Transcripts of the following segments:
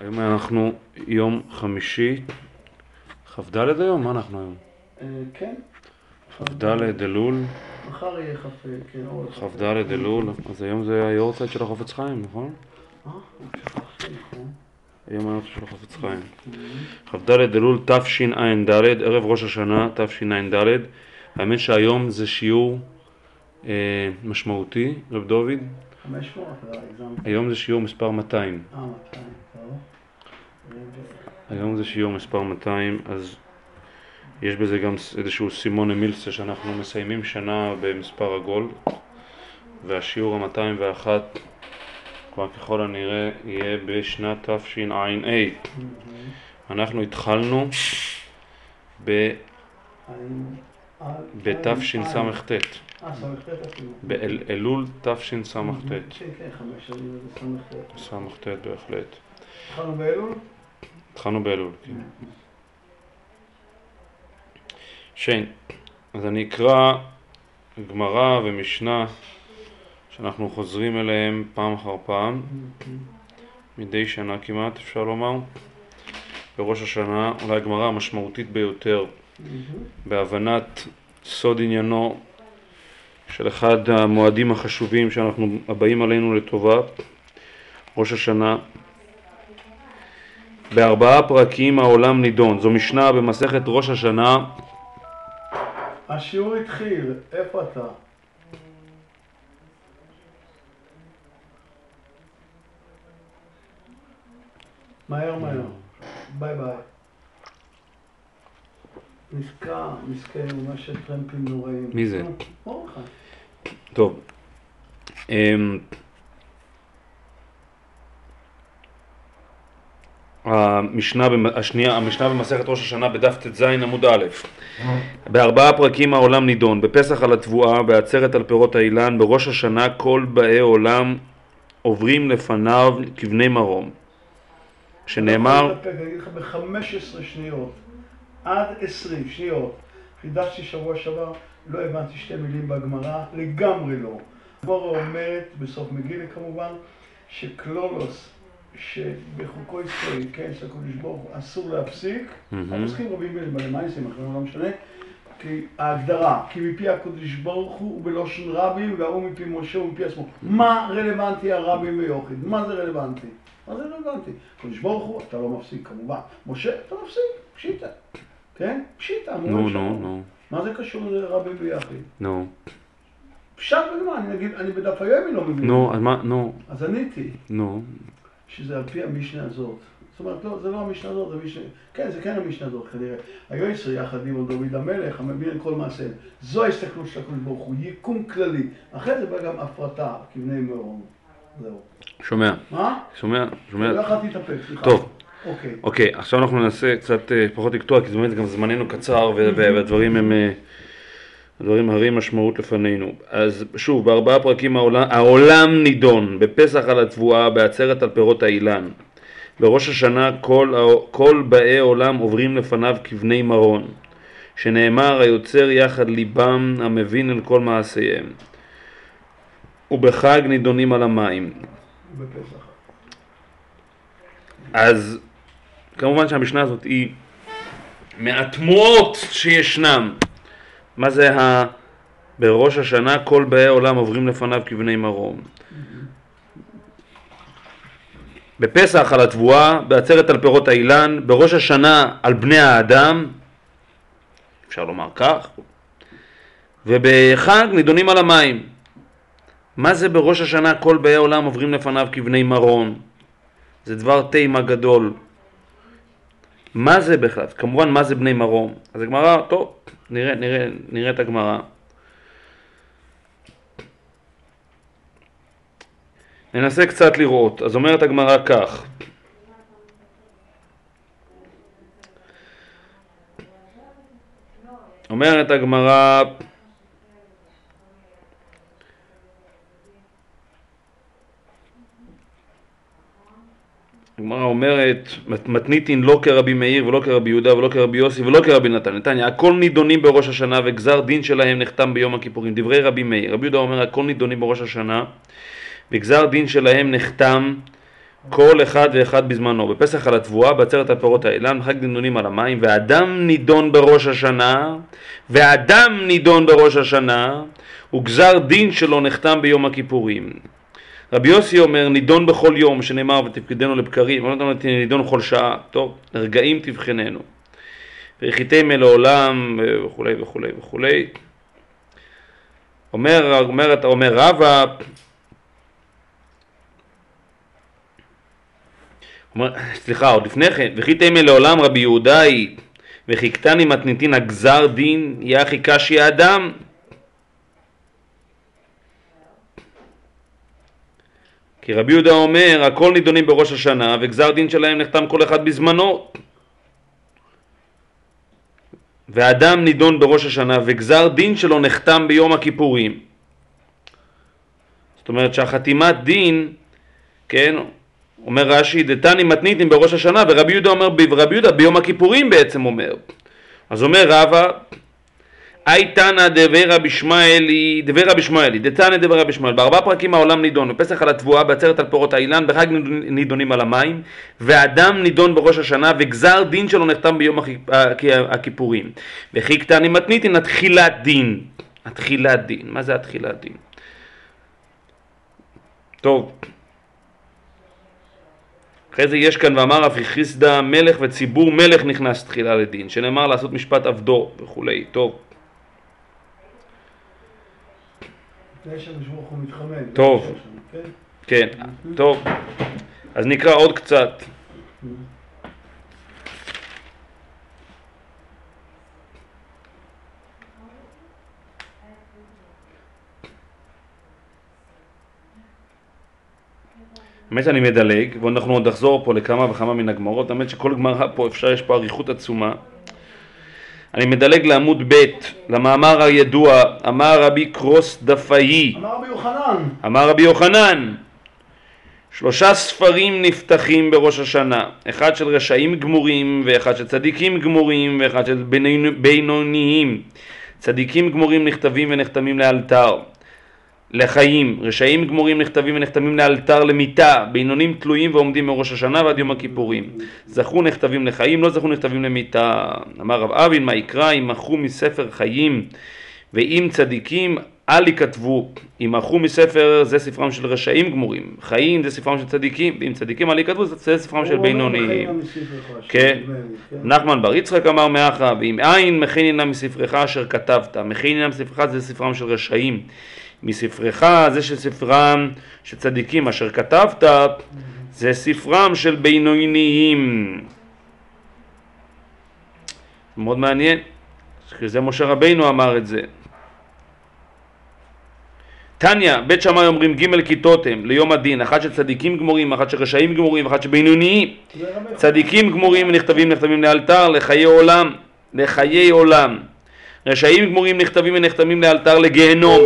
היום אנחנו יום חמישי, כ"ד היום? מה אנחנו היום? אה, כן, כ"ד אלול, מחר יהיה כ"ה, כן, עוד. כ"ד אלול, אז היום זה היורצייט של החופץ חיים, נכון? אה, שכחתי, נכון. היום היורצייט של החופץ חיים. כ"ד אלול תשע"ד, ערב ראש השנה תשע"ד. האמת שהיום זה שיעור משמעותי, רב דוד. 500, הגזמתי. היום זה שיעור מספר 200. אה, 200, טוב. היום זה שיעור מספר 200, אז יש בזה גם איזשהו סימון אמילסה שאנחנו מסיימים שנה במספר עגול, והשיעור ה-201 כבר ככל הנראה יהיה בשנת תשע"ה. אנחנו התחלנו ב- בתשס"ט, אה, ס"ט אפילו. באלול תשס"ט. כן, כן, חמש שנים זה ס"ט. ס"ט בהחלט. התחלנו באלול? התחלנו באלול, כן. שיין, אז אני אקרא גמרא ומשנה שאנחנו חוזרים אליהם פעם אחר פעם, מדי שנה כמעט אפשר לומר. בראש השנה, אולי הגמרא המשמעותית ביותר בהבנת סוד עניינו של אחד המועדים החשובים שאנחנו הבאים עלינו לטובה, ראש השנה. בארבעה פרקים העולם נידון. זו משנה במסכת ראש השנה, השיעור התחיל, איפה אתה? מהר מהר, ביי ביי. נזכר, מסכן, ממש טרמפים נוראים. מי זה? נו, אורחה. טוב. אמ, המשנה, השנייה, המשנה במסכת ראש השנה בדף ט"ז עמוד א' בארבעה פרקים העולם נידון, בפסח על התבואה, בעצרת על פירות האילן, בראש השנה כל באי עולם עוברים לפניו כבני מרום. שנאמר, אני יכול להתאפק, אני אגיד לך ב-15 שניות, עד 20 שניות. חידשתי שבוע שעבר, לא הבנתי שתי מילים בגמרא, לגמרי לא. הגמרא אומרת, בסוף מגילה כמובן, שקלולוס, שבחוקו ישראל, כן, של הקדוש ברוך הוא, אסור להפסיק, מהמם. הפוסקים רבים בלמייסים, אחרים לא משנה, כי ההגדרה, כי מפי הקדוש ברוך הוא ובלושן רבים, וההוא מפי משה ומפי עצמו. מה רלוונטי הרבים ויוחיד? מה זה רלוונטי? מה זה רלוונטי? הקדוש ברוך הוא, אתה לא מפסיק כמובן. משה, אתה מפסיק, פשיטה. כן? פשיטה, נו. נו, נו, מה זה קשור לרבים ויחיד? נו, פשט בגמרא, אני נגיד, אני בדף היומי לא מבין. נו, אז מה, נו, אז עניתי, נו, שזה על פי המשנה הזאת. זאת אומרת, לא, זה לא המשנה הזאת, זה משנה... כן, זה כן המשנה הזאת, כנראה. היועצר יחד עם דוד המלך, המבין את כל מעשיהם. זו ההסתכלות של הקדוש ברוך הוא, יקום כללי. אחרי זה בא גם הפרטה, כבני מרום. זהו. שומע, מה? שומע, שומע. לא יכולתי להתאפק, סליחה. טוב. אוקיי. אוקיי, עכשיו אנחנו ננסה קצת אה, פחות לקטוע, כי באמת גם זמננו קצר והדברים הם... אה, הדברים הרים משמעות לפנינו. אז שוב, בארבעה פרקים העולם, העולם נידון, בפסח על התבואה, בעצרת על פירות האילן. בראש השנה כל, כל באי עולם עוברים לפניו כבני מרון, שנאמר היוצר יחד ליבם המבין אל כל מעשיהם. ובחג נידונים על המים. בפסח. אז כמובן שהמשנה הזאת היא מהתמוהות שישנם. מה זה ה... בראש השנה כל באי עולם עוברים לפניו כבני מרום. בפסח על התבואה, בעצרת על פירות האילן, בראש השנה על בני האדם, אפשר לומר כך, ובחג נידונים על המים. מה זה בראש השנה כל באי עולם עוברים לפניו כבני מרום? זה דבר תימה גדול. מה זה בכלל? כמובן, מה זה בני מרום? אז הגמרא, טוב, נראה, נראה, נראה את הגמרא. ננסה קצת לראות. אז אומרת הגמרא כך. אומרת הגמרא הגמרא אומרת, מתניתין לא כרבי מאיר ולא כרבי יהודה ולא כרבי יוסי ולא כרבי נתן. נתניה, הכל נידונים בראש השנה וגזר דין שלהם נחתם ביום הכיפורים. דברי רבי מאיר. רבי יהודה אומר, הכל נידונים בראש השנה וגזר דין שלהם נחתם כל אחד ואחד בזמנו. בפסח על התבואה, בעצרת על פירות האילן, בחג דינונים על המים, ואדם נידון בראש השנה, ואדם נידון בראש השנה, וגזר דין שלו נחתם ביום הכיפורים. רבי יוסי אומר, נידון בכל יום, שנאמר, ותפקידנו לבקרים, אומר, נידון בכל שעה, טוב, רגעים תבחננו. והחיתם אל העולם, וכולי וכולי וכולי. אומר, אומר, אומר רבא, אומר, סליחה, עוד לפני כן, וכי תימא לעולם רבי יהודאי וחיכתני מתניתין הגזר דין יחי קשי האדם כי רבי יהודה אומר הכל נידונים בראש השנה וגזר דין שלהם נחתם כל אחד בזמנו ואדם נידון בראש השנה וגזר דין שלו נחתם ביום הכיפורים זאת אומרת שהחתימת דין, כן, אומר רש"י, דתני מתניתים בראש השנה, ורבי יהודה אומר, ורבי יהודה ביום הכיפורים בעצם אומר. אז אומר רבא, אי תנא דבי רבי שמעאלי, דבי רבי שמעאלי, דתנא דבי רבי שמעאלי, בארבעה פרקים העולם נידון, בפסח על התבואה, בעצרת על פירות האילן, בחג נידונים על המים, ואדם נידון בראש השנה, וגזר דין שלו נחתם ביום הכיפורים. וכי קטני מתניתין, התחילת דין. התחילת דין, מה זה התחילת דין? טוב, אחרי זה יש כאן ואמר אף הכריסדה מלך וציבור מלך נכנס תחילה לדין, שנאמר לעשות משפט עבדו וכולי, טוב. טוב, כן? כן, טוב, אז נקרא עוד קצת. האמת שאני מדלג, ואנחנו עוד נחזור פה לכמה וכמה מן הגמרות, האמת שכל גמרא פה אפשר, יש פה אריכות עצומה. אני מדלג לעמוד ב', למאמר הידוע, אמר רבי קרוס דפאי. אמר רבי יוחנן. אמר רבי יוחנן. שלושה ספרים נפתחים בראש השנה, אחד של רשעים גמורים, ואחד של צדיקים גמורים, ואחד של בינוניים. צדיקים גמורים נכתבים ונחתמים לאלתר. לחיים, רשעים גמורים נכתבים ונחתמים לאלתר למיתה, בינונים תלויים ועומדים מראש השנה ועד יום הכיפורים. זכו נכתבים לחיים, לא זכו נכתבים למיתה. אמר רב אבין, מה יקרא, ימחו מספר חיים ואם צדיקים אל ייכתבו, ימחו מספר, זה ספרם של רשעים גמורים, חיים זה ספרם של צדיקים, ואם צדיקים אל ייכתבו, זה ספרם של בינוניים. כן, כן. נחמן בר יצחק אמר מאחה, ואם אין מכין הנה מספרך אשר כתבת, מכין הנה מספרך זה ספרם של רשעים. מספרך, זה של ספרם של צדיקים אשר כתבת, זה ספרם של בינוניים. מאוד מעניין, זה משה רבינו אמר את זה. תניא, בית שמאי אומרים ג' כיתות הם ליום הדין, אחת של צדיקים גמורים, אחת של רשעים גמורים, אחת של בינוניים. צדיקים גמורים נכתבים נכתבים לאלתר, לחיי עולם, לחיי עולם. רשעים גמורים נכתבים ונחתמים לאלתר לגיהנום.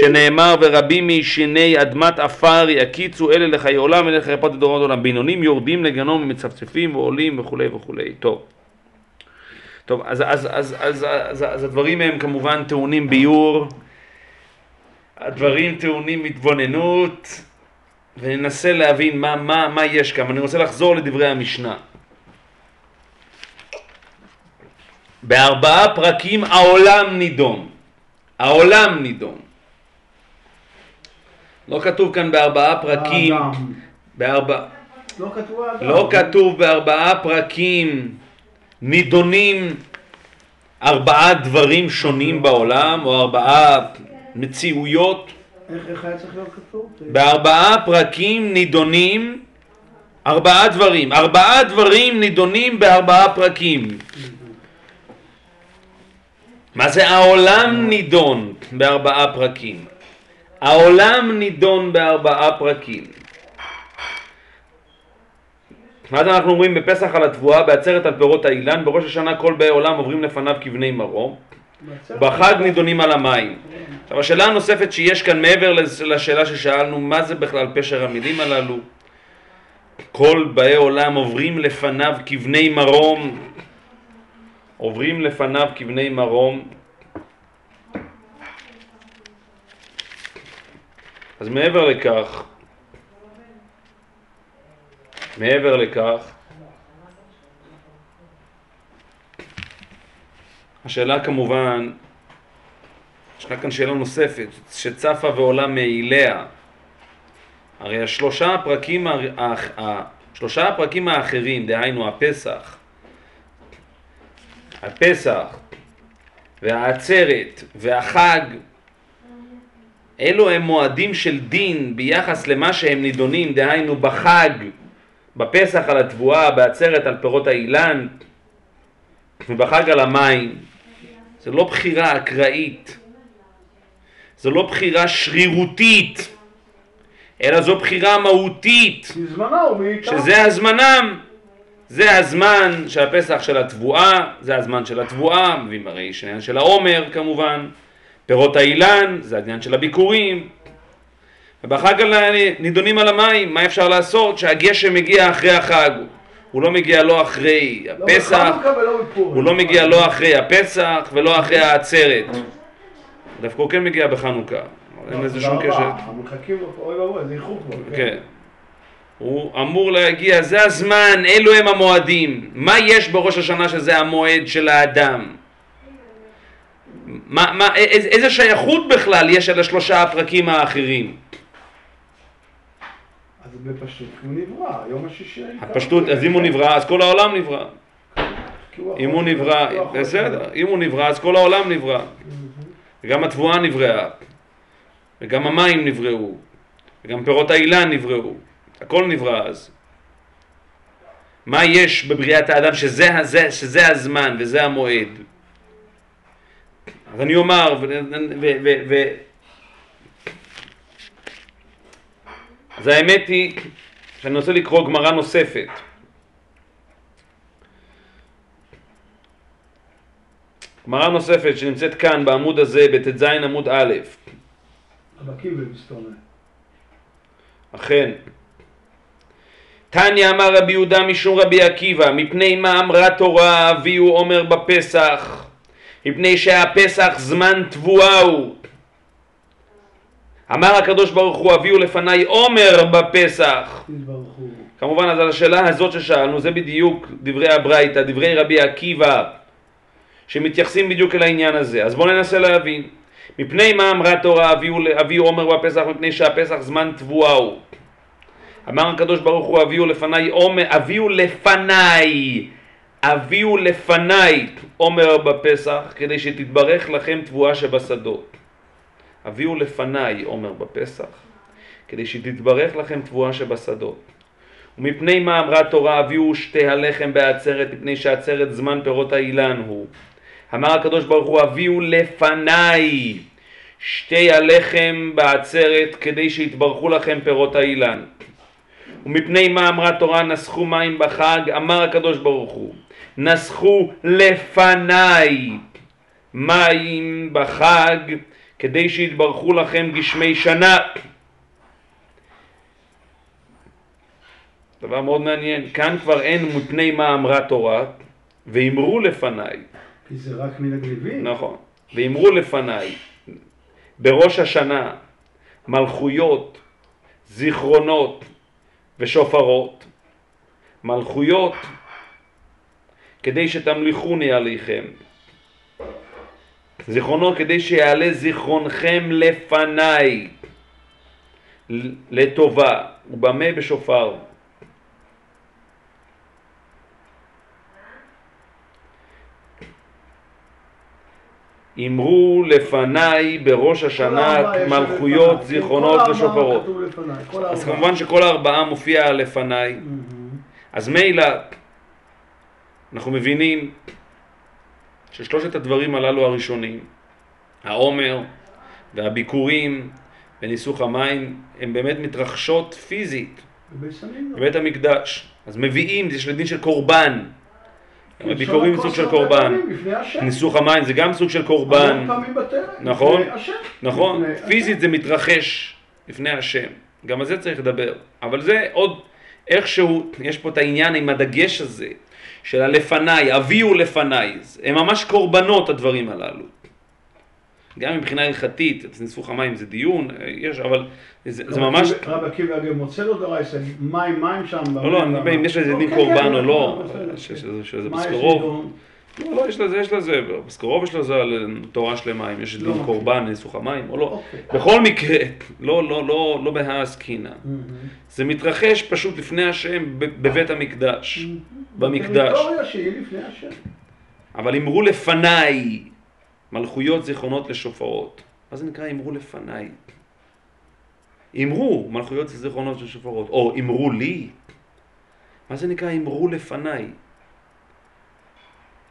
שנאמר ורבים מישני אדמת עפר יקיצו אלה לחיי עולם ואלה לחיי פת דורות עולם. בינונים יורדים לגנום ומצפצפים ועולים וכולי וכולי טוב. טוב אז, אז, אז, אז, אז, אז הדברים הם כמובן טעונים ביור. הדברים טעונים התבוננות. וננסה להבין מה, מה, מה יש כאן. אני רוצה לחזור לדברי המשנה. בארבעה פרקים העולם נידון. העולם נידון לא כתוב כאן בארבעה פרקים, בארבע... לא כתוב לא כתוב בארבעה פרקים נידונים ארבעה דברים שונים בעולם, או ארבעה מציאויות. איך היה צריך להיות כתוב? בארבעה פרקים נידונים ארבעה דברים. ארבעה דברים נידונים בארבעה פרקים. מה זה העולם נידון בארבעה פרקים? העולם נידון בארבעה פרקים. ואז אנחנו אומרים בפסח על התבואה, בעצרת על פירות האילן, בראש השנה כל באי עולם עוברים לפניו כבני מרום, בחג נידונים על המים. עכשיו השאלה הנוספת שיש כאן מעבר לשאלה ששאלנו, מה זה בכלל פשר המילים הללו? כל באי עולם עוברים לפניו כבני מרום, עוברים לפניו כבני מרום, אז מעבר לכך, מעבר לכך, השאלה כמובן, ישנה כאן שאלה נוספת שצפה ועולה מאיליה. הרי השלושה הפרקים, השלושה הפרקים האחרים, דהיינו הפסח, הפסח והעצרת והחג, אלו הם מועדים של דין ביחס למה שהם נידונים, דהיינו בחג, בפסח על התבואה, בעצרת על פירות האילן ובחג על המים. זה לא בחירה אקראית, זו לא בחירה שרירותית, אלא זו בחירה מהותית, שזה הזמנם. זה הזמן של הפסח של התבואה, זה הזמן של התבואה, מביאים הרי של העומר כמובן, פירות האילן, זה העניין של הביקורים, ובחג נידונים על המים, מה אפשר לעשות? שהגשם מגיע אחרי החג, הוא לא מגיע לא אחרי הפסח, הוא לא מגיע לא אחרי הפסח ולא אחרי העצרת. דווקא הוא כן מגיע בחנוכה, אין לזה שום קשר. המחכים אוי ואבוי, זה איחור כבר. כן. הוא אמור להגיע, זה הזמן, אלו הם המועדים. מה יש בראש השנה שזה המועד של האדם? מה, מה, איזה, איזה שייכות בכלל יש על השלושה הפרקים האחרים? אז בפשטות הוא נברא, יום השישי הפשטות, אז אם הוא נברא, אז כל העולם נברא. אם הוא נברא, בסדר, אם הוא נברא, אז כל העולם נברא. וגם התבואה נבראה, וגם המים נבראו, וגם פירות האילן נבראו. הכל נברא אז. מה יש בבריאת האדם שזה, שזה, שזה הזמן וזה המועד? אז אני אומר, ו, ו, ו, ו, אז האמת היא שאני רוצה לקרוא גמרא נוספת. גמרא נוספת שנמצאת כאן בעמוד הזה, בט"ז עמוד א'. אכן. תניא אמר רבי יהודה משום רבי עקיבא, מפני מה אמרה תורה הביאו עומר בפסח, מפני שהפסח זמן תבואה הוא. אמר הקדוש ברוך הוא הביאו לפניי עומר בפסח. כמובן אז על השאלה הזאת ששאלנו זה בדיוק דברי הברייתא, דברי רבי עקיבא שמתייחסים בדיוק אל העניין הזה. אז בואו ננסה להבין. מפני מה אמרה תורה הביאו, הביאו עומר בפסח מפני שהפסח זמן תבואה הוא. אמר הקדוש ברוך הוא הביאו לפניי עומר, הביאו לפניי, הביאו לפניי עומר בפסח כדי שתתברך לכם תבואה שבשדות. הביאו לפניי עומר בפסח כדי שתתברך לכם תבואה שבשדות. ומפני מה אמרה תורה הביאו שתי הלחם בעצרת מפני שעצרת זמן פירות האילן הוא. אמר הקדוש ברוך הוא הביאו לפניי שתי הלחם בעצרת כדי שיתברכו לכם פירות האילן. ומפני מה אמרה תורה נסחו מים בחג, אמר הקדוש ברוך הוא, נסחו לפניי מים בחג כדי שיתברכו לכם גשמי שנה. דבר מאוד מעניין, כאן כבר אין מפני מה אמרה תורה, ואמרו לפניי. כי זה רק מן הגניבים. נכון, ואמרו לפניי, בראש השנה, מלכויות, זיכרונות, ושופרות, מלכויות, כדי שתמליכוני עליכם. זיכרונו כדי שיעלה זיכרונכם לפניי לטובה, ובמה בשופר. אמרו לפניי בראש השנה מלכויות, זיכרונות ושופרות. אז כמובן שכל הארבעה מופיע לפניי. אז מילא, אנחנו מבינים ששלושת הדברים הללו הראשונים, העומר והביקורים וניסוך המים, הם באמת מתרחשות פיזית בבית המקדש. אז מביאים, יש לדין של קורבן. הביקורים זה סוג של קורבן. ניסוך המים זה גם סוג של קורבן. נכון, נכון. פיזית זה מתרחש לפני השם. גם על זה צריך לדבר. אבל זה עוד איכשהו, יש פה את העניין עם הדגש הזה של הלפניי, הביאו לפניי. הם ממש קורבנות הדברים הללו. גם מבחינה הלכתית, ניסוך המים זה דיון, יש, אבל זה, זה רב ממש... רב עקיבא אגב מוצא לו דרייסה, מים מים שם. לא, לא, אם יש לזה דין אוקיי, קורבן כן, או לא, בסדר, שיש בסדר. לזה- שזה. לדון? לא, לא, יש לזה, יש לזה, בסקרוב יש לזה על תורה שלמה, אם יש לא דין מכיר. קורבן, ניסוך המים או לא. אוקיי. בכל מקרה, לא, לא, לא, לא בהעסקינן. מהמם. זה מתרחש פשוט לפני השם בבית המקדש, במקדש. לפני השם. אבל אמרו לפניי, מלכויות זיכרונות לשופרות. מה זה נקרא אמרו לפניי? אמרו מלכויות זיכרונות לשופרות, או אמרו לי. מה זה נקרא אמרו לפניי?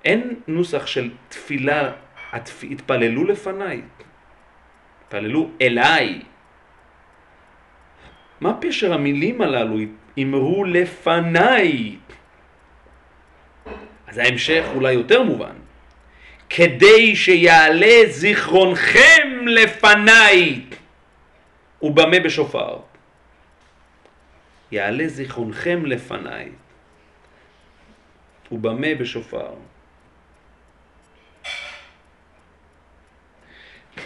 אין נוסח של תפילה, התפ... התפללו לפניי, התפללו אליי. מה פשר המילים הללו? אמרו לפניי. אז ההמשך אולי יותר מובן. כדי שיעלה זיכרונכם לפניי ובמה בשופר. יעלה זיכרונכם לפניי ובמה בשופר.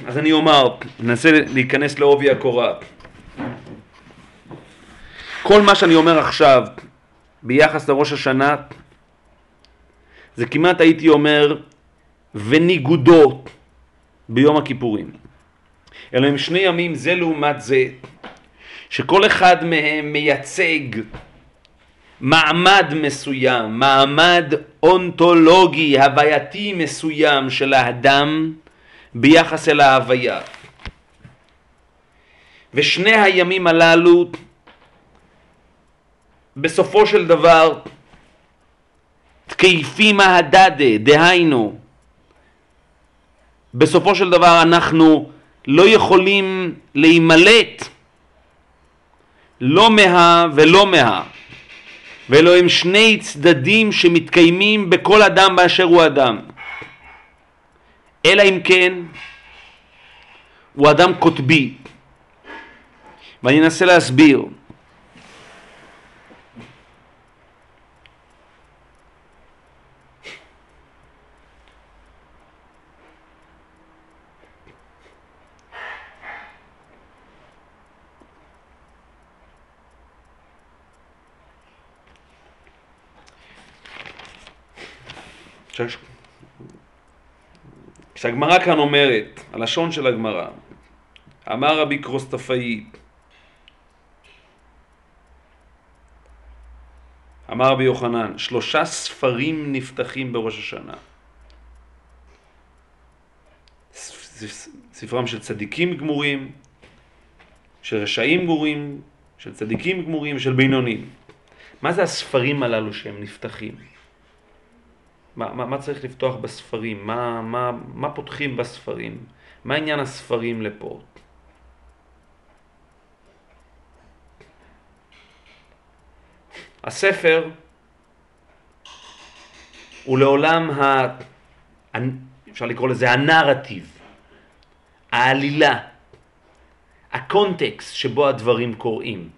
אז אני אומר, ננסה להיכנס לעובי הקורה. כל מה שאני אומר עכשיו ביחס לראש השנה זה כמעט הייתי אומר וניגודו ביום הכיפורים. אלא הם שני ימים זה לעומת זה, שכל אחד מהם מייצג מעמד מסוים, מעמד אונתולוגי, הווייתי מסוים של האדם ביחס אל ההוויה. ושני הימים הללו בסופו של דבר תקייפים ההדדה, דהיינו, בסופו של דבר אנחנו לא יכולים להימלט לא מה ולא מה, ואלו הם שני צדדים שמתקיימים בכל אדם באשר הוא אדם. אלא אם כן הוא אדם קוטבי. ואני אנסה להסביר. כש- כשהגמרא כאן אומרת, הלשון של הגמרא, אמר רבי קרוסטפאי, אמר רבי יוחנן, שלושה ספרים נפתחים בראש השנה. ספרם של צדיקים גמורים, של רשעים גמורים, של צדיקים גמורים ושל בינונים. מה זה הספרים הללו שהם נפתחים? מה, מה, מה צריך לפתוח בספרים? מה, מה, מה פותחים בספרים? מה עניין הספרים לפה? הספר הוא לעולם, ה... אפשר לקרוא לזה הנרטיב, העלילה, הקונטקסט שבו הדברים קורים.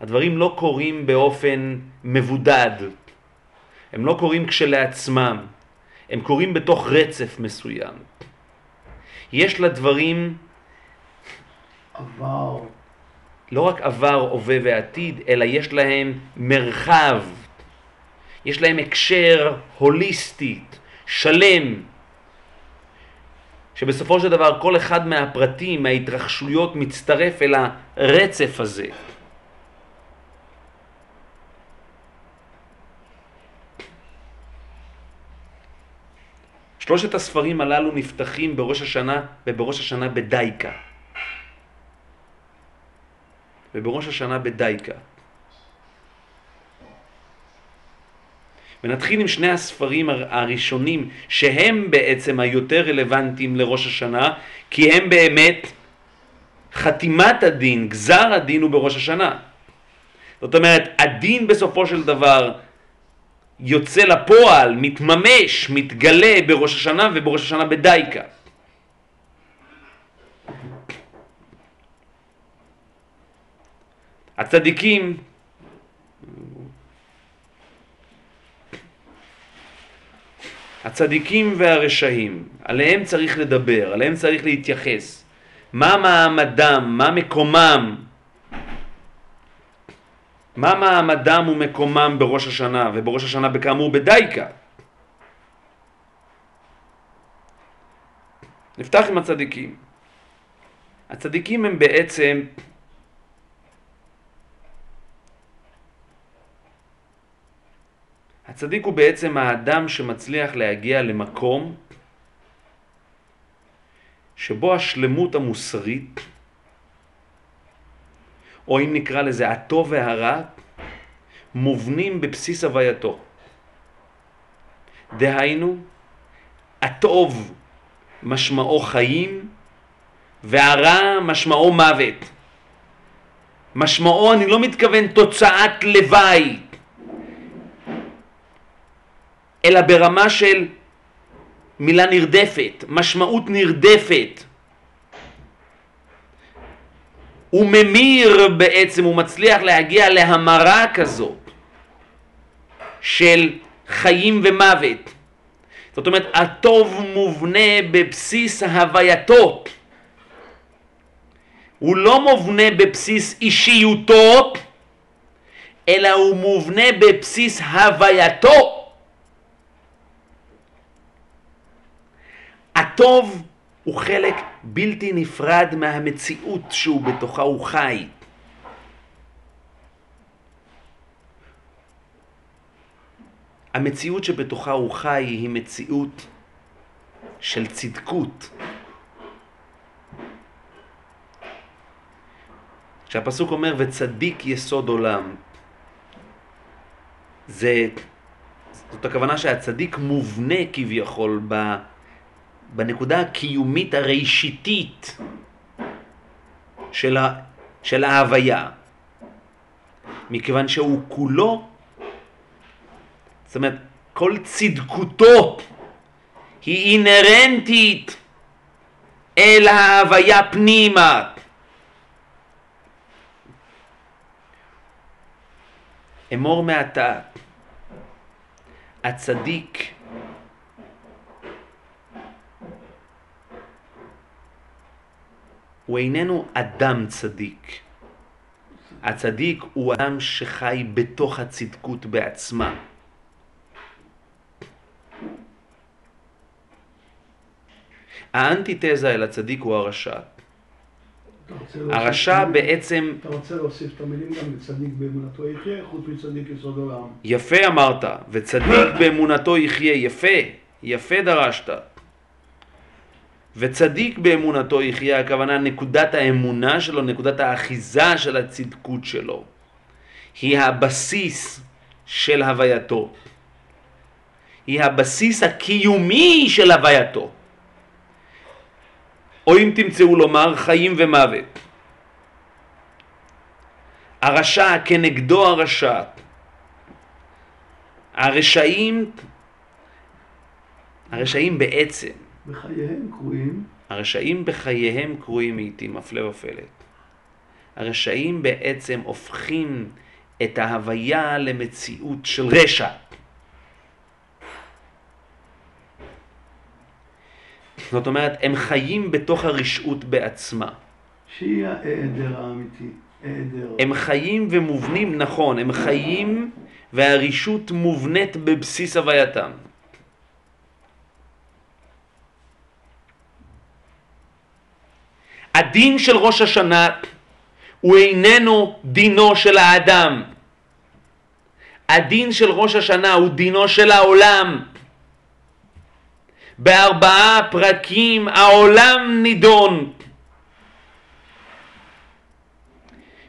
הדברים לא קורים באופן מבודד, הם לא קורים כשלעצמם, הם קורים בתוך רצף מסוים. יש לדברים עבר. לא רק עבר, הווה ועתיד, אלא יש להם מרחב, יש להם הקשר הוליסטית, שלם, שבסופו של דבר כל אחד מהפרטים, מההתרחשויות, מצטרף אל הרצף הזה. שלושת הספרים הללו נפתחים בראש השנה ובראש השנה בדייקה. ובראש השנה בדייקה. ונתחיל עם שני הספרים הר- הראשונים שהם בעצם היותר רלוונטיים לראש השנה כי הם באמת חתימת הדין, גזר הדין הוא בראש השנה. זאת אומרת, הדין בסופו של דבר יוצא לפועל, מתממש, מתגלה בראש השנה ובראש השנה בדייקה. הצדיקים הצדיקים והרשעים, עליהם צריך לדבר, עליהם צריך להתייחס. מה מעמדם, מה מקומם, מה מעמדם ומקומם בראש השנה, ובראש השנה כאמור בדייקה. נפתח עם הצדיקים. הצדיקים הם בעצם הצדיק הוא בעצם האדם שמצליח להגיע למקום שבו השלמות המוסרית, או אם נקרא לזה הטוב והרע, מובנים בבסיס הווייתו. דהיינו, הטוב משמעו חיים והרע משמעו מוות. משמעו, אני לא מתכוון תוצאת לוואי, אלא ברמה של מילה נרדפת, משמעות נרדפת. הוא ממיר בעצם, הוא מצליח להגיע להמרה כזאת של חיים ומוות. זאת אומרת, הטוב מובנה בבסיס הווייתו. הוא לא מובנה בבסיס אישיותו, אלא הוא מובנה בבסיס הווייתו. הטוב הוא חלק בלתי נפרד מהמציאות שהוא בתוכה הוא חי. המציאות שבתוכה הוא חי היא מציאות של צדקות. כשהפסוק אומר וצדיק יסוד עולם, זה, זאת הכוונה שהצדיק מובנה כביכול ב... בנקודה הקיומית הראשיתית של, ה, של ההוויה, מכיוון שהוא כולו, זאת אומרת, כל צדקותו היא אינרנטית אל ההוויה פנימה. אמור מעתה, הצדיק הוא איננו אדם צדיק. הצדיק הוא אדם שחי בתוך הצדקות בעצמה. האנטיתזה אל הצדיק הוא הרשע. הרשע בעצם... אתה רוצה להוסיף את המילים גם וצדיק באמונתו יחיה, חוץ מצדיק יסוד עולם. יפה אמרת, וצדיק באמונתו יחיה, יפה, יפה דרשת. וצדיק באמונתו יחיה, הכוונה נקודת האמונה שלו, נקודת האחיזה של הצדקות שלו. היא הבסיס של הווייתו. היא הבסיס הקיומי של הווייתו. או אם תמצאו לומר חיים ומוות. הרשע כנגדו הרשע. הרשעים, הרשעים בעצם בחייהם קרויים. הרשעים בחייהם קרויים לעיתים, הפלא ופלא. הרשעים בעצם הופכים את ההוויה למציאות של רשע. זאת אומרת, הם חיים בתוך הרשעות בעצמה. שהיא העדר האמיתי, העדר. הם חיים ומובנים, נכון, הם חיים והרישות מובנית בבסיס הווייתם. הדין של ראש השנה הוא איננו דינו של האדם. הדין של ראש השנה הוא דינו של העולם. בארבעה פרקים העולם נידון.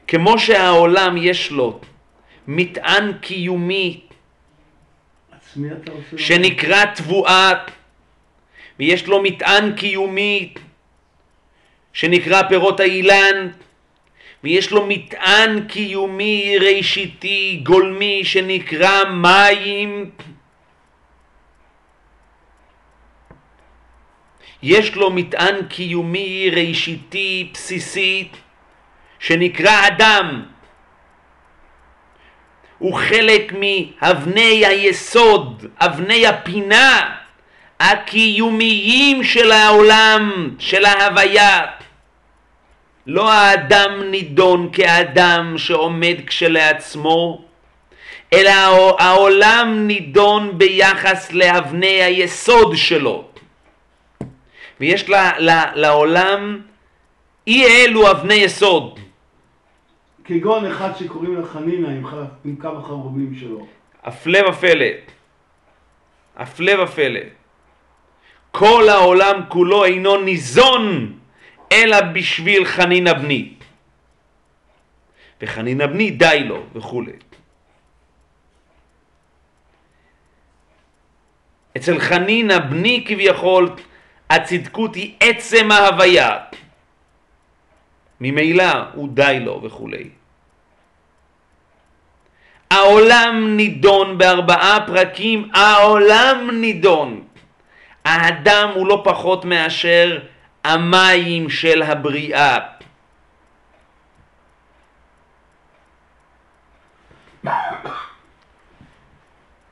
כמו שהעולם יש לו מטען קיומי שנקרא תבואה ויש לו מטען קיומי שנקרא פירות האילן, ויש לו מטען קיומי ראשיתי גולמי שנקרא מים. יש לו מטען קיומי ראשיתי בסיסי שנקרא אדם. הוא חלק מאבני היסוד, אבני הפינה הקיומיים של העולם, של ההוויה. לא האדם נידון כאדם שעומד כשלעצמו, אלא העולם נידון ביחס לאבני היסוד שלו. ויש לה, לה, לעולם אי אלו אבני יסוד. כגון אחד שקוראים לה חנינה עם, עם כמה חרובים שלו. הפלא ופלא. הפלא ופלא. כל העולם כולו אינו ניזון אלא בשביל חנינה בני. וחנינה בני די לו וכולי. אצל חנינה בני כביכול הצדקות היא עצם ההוויה. ממילא הוא די לו וכולי. העולם נידון בארבעה פרקים, העולם נידון. האדם הוא לא פחות מאשר המים של הבריאה.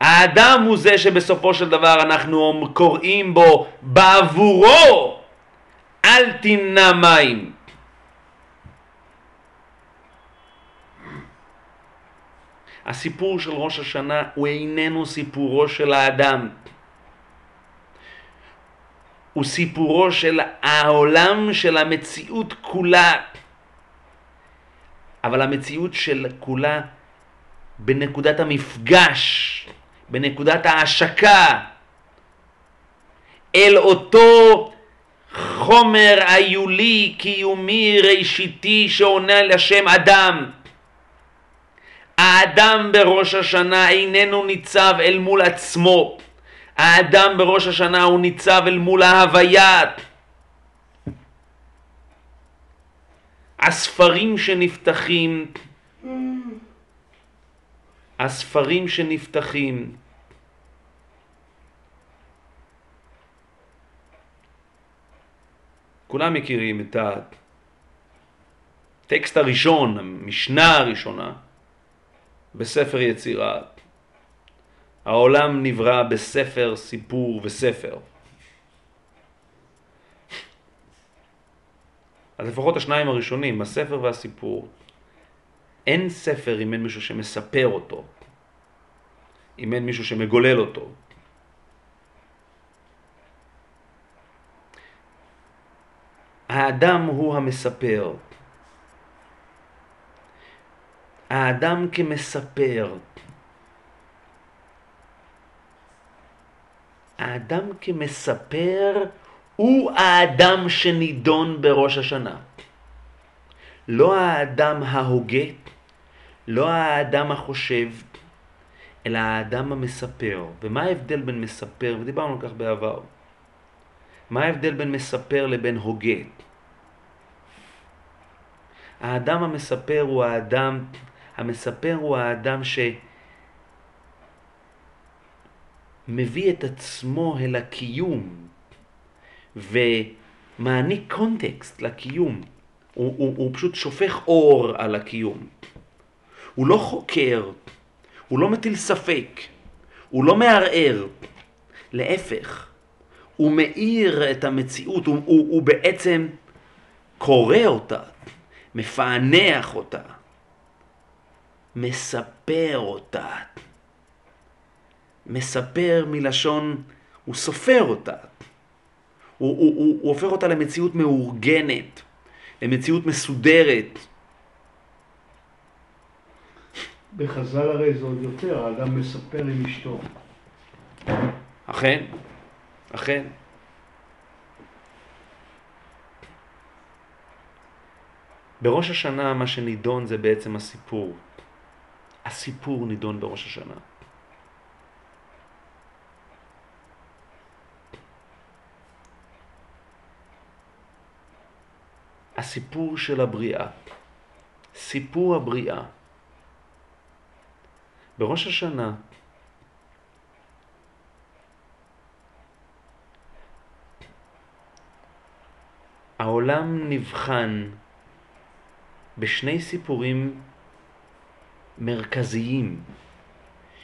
האדם הוא זה שבסופו של דבר אנחנו קוראים בו בעבורו אל תמנע מים. הסיפור של ראש השנה הוא איננו סיפורו של האדם. הוא סיפורו של העולם, של המציאות כולה. אבל המציאות של כולה בנקודת המפגש, בנקודת ההשקה, אל אותו חומר היולי, קיומי, ראשיתי, שעונה לשם אדם. האדם בראש השנה איננו ניצב אל מול עצמו. האדם בראש השנה הוא ניצב אל מול ההוויה. הספרים שנפתחים, הספרים שנפתחים, כולם מכירים את הטקסט הראשון, המשנה הראשונה בספר יצירה. העולם נברא בספר, סיפור וספר. אז לפחות השניים הראשונים, הספר והסיפור, אין ספר אם אין מישהו שמספר אותו, אם אין מישהו שמגולל אותו. האדם הוא המספר. האדם כמספר. האדם כמספר הוא האדם שנידון בראש השנה. לא האדם ההוגה, לא האדם החושב, אלא האדם המספר. ומה ההבדל בין מספר, ודיברנו על כך בעבר, מה ההבדל בין מספר לבין הוגה? האדם המספר הוא האדם, המספר הוא האדם שמביא את עצמו אל הקיום ומעניק קונטקסט לקיום. הוא, הוא, הוא פשוט שופך אור על הקיום. הוא לא חוקר, הוא לא מטיל ספק, הוא לא מערער, להפך, הוא מאיר את המציאות, הוא, הוא, הוא בעצם קורא אותה, מפענח אותה, מספר אותה. מספר מלשון, הוא סופר אותה. הוא, הוא, הוא, הוא הופך אותה למציאות מאורגנת, למציאות מסודרת. בחז"ל הרי זה עוד יותר, האדם מספר עם אשתו. אכן, אכן. בראש השנה מה שנידון זה בעצם הסיפור. הסיפור נידון בראש השנה. הסיפור של הבריאה, סיפור הבריאה. בראש השנה העולם נבחן בשני סיפורים מרכזיים,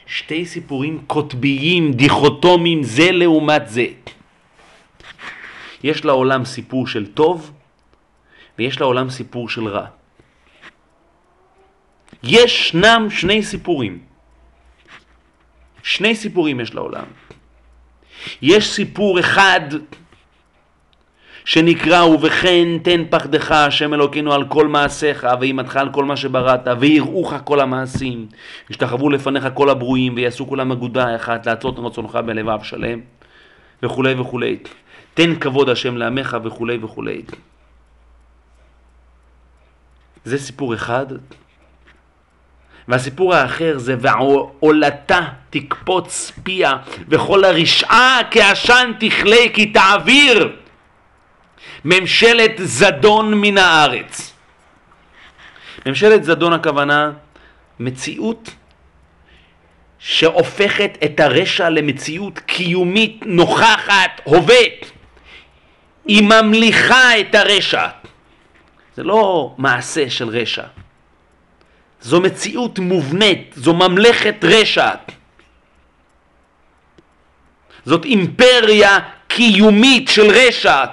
שתי סיפורים קוטביים, דיכוטומיים זה לעומת זה. יש לעולם סיפור של טוב, ויש לעולם סיפור של רע. ישנם שני סיפורים. שני סיפורים יש לעולם. יש סיפור אחד שנקרא ובכן תן פחדך השם אלוקינו על כל מעשיך ואימתך על כל מה שבראת ויראוך כל המעשים ישתחוו לפניך כל הברואים ויעשו כולם אגודה אחת לעצות רצונך בלבב שלם וכולי וכולי תן כבוד השם לעמך וכולי וכולי זה סיפור אחד והסיפור האחר זה ועולתה תקפוץ פיה וכל הרשעה כעשן תכלה כי תעביר ממשלת זדון מן הארץ. ממשלת זדון הכוונה מציאות שהופכת את הרשע למציאות קיומית נוכחת, הווה. היא ממליכה את הרשע. זה לא מעשה של רשע. זו מציאות מובנית, זו ממלכת רשע. זאת אימפריה קיומית של רשע.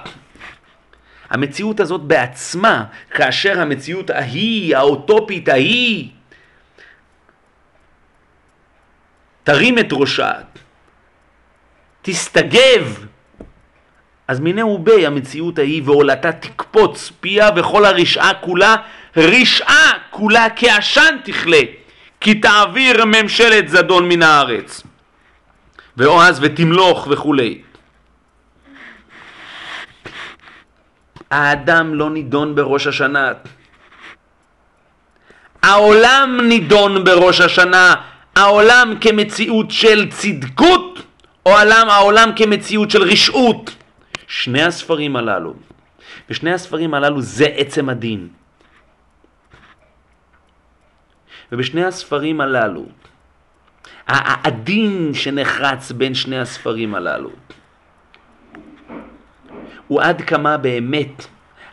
המציאות הזאת בעצמה, כאשר המציאות ההיא, האוטופית ההיא, תרים את ראשה, תסתגב, אז מיני ובי המציאות ההיא ועולתה תקפוץ פיה וכל הרשעה כולה, רשעה כולה כעשן תכלה, כי תעביר ממשלת זדון מן הארץ. ועוז ותמלוך וכולי. האדם לא נידון בראש השנה. העולם נידון בראש השנה, העולם כמציאות של צדקות, או העולם, העולם כמציאות של רשעות. שני הספרים הללו, ושני הספרים הללו זה עצם הדין. ובשני הספרים הללו, הדין שנחרץ בין שני הספרים הללו, הוא עד כמה באמת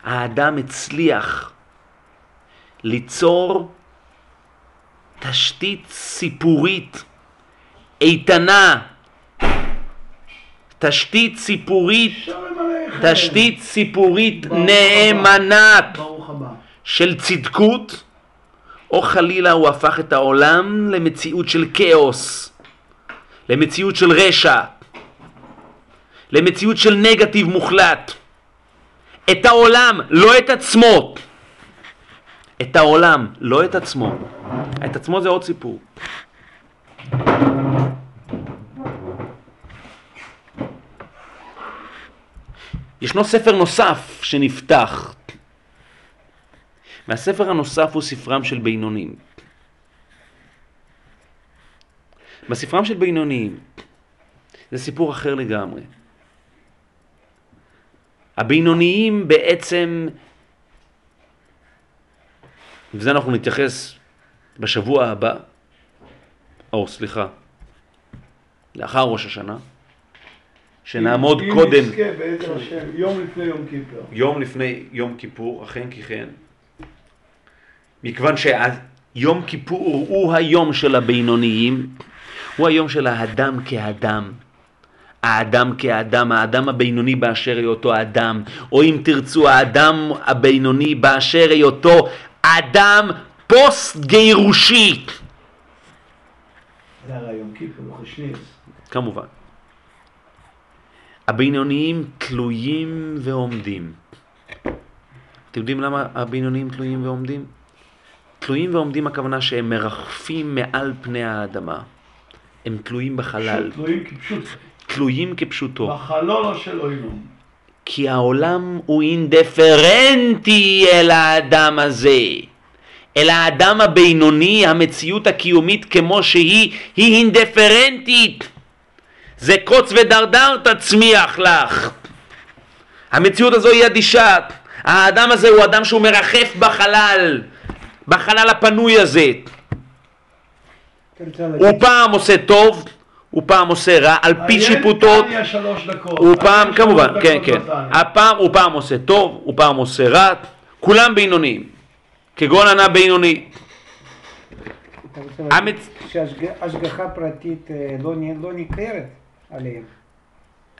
האדם הצליח ליצור תשתית סיפורית איתנה, תשתית סיפורית, תשתית סיפורית נאמנה של צדקות, או חלילה הוא הפך את העולם למציאות של כאוס, למציאות של רשע, למציאות של נגטיב מוחלט. את העולם, לא את עצמו. את העולם, לא את עצמו. את עצמו זה עוד סיפור. ישנו ספר נוסף שנפתח, והספר הנוסף הוא ספרם של בינונים. בספרם של בינונים זה סיפור אחר לגמרי. הבינוניים בעצם, וזה אנחנו נתייחס בשבוע הבא, או סליחה, לאחר ראש השנה, שנעמוד אם קודם, נזכה בעזר השם, יום לפני יום כיפר. יום לפני יום כיפור, אכן כי כן, מכיוון שיום כיפור הוא היום של הבינוניים, הוא היום של האדם כאדם. האדם כאדם, האדם הבינוני באשר היותו אדם, או אם תרצו, האדם הבינוני באשר היותו אדם פוסט גירושי. לא. כמובן. הבינוניים תלויים ועומדים. אתם יודעים למה הבינוניים תלויים ועומדים? תלויים ועומדים הכוונה שהם מרחפים מעל פני האדמה. הם תלויים בחלל. תלויים כפשוט. תלויים כפשוטו. בחלון של אוינו. כי העולם הוא אינדיפרנטי אל האדם הזה. אל האדם הבינוני, המציאות הקיומית כמו שהיא, היא אינדיפרנטית. זה קוץ ודרדר תצמיח לך. המציאות הזו היא אדישה. האדם הזה הוא אדם שהוא מרחף בחלל, בחלל הפנוי הזה. הוא פעם עושה טוב, הוא פעם עושה רע, על פי שיפוטות. הוא פעם, כמובן, כן, כן. הפעם הוא פעם עושה טוב, הוא פעם עושה רע, כולם בינוניים, כגון ענה בינוני. אתה רוצה להגיד. שהשגחה פרטית אה, לא לא ניכרת עליהם.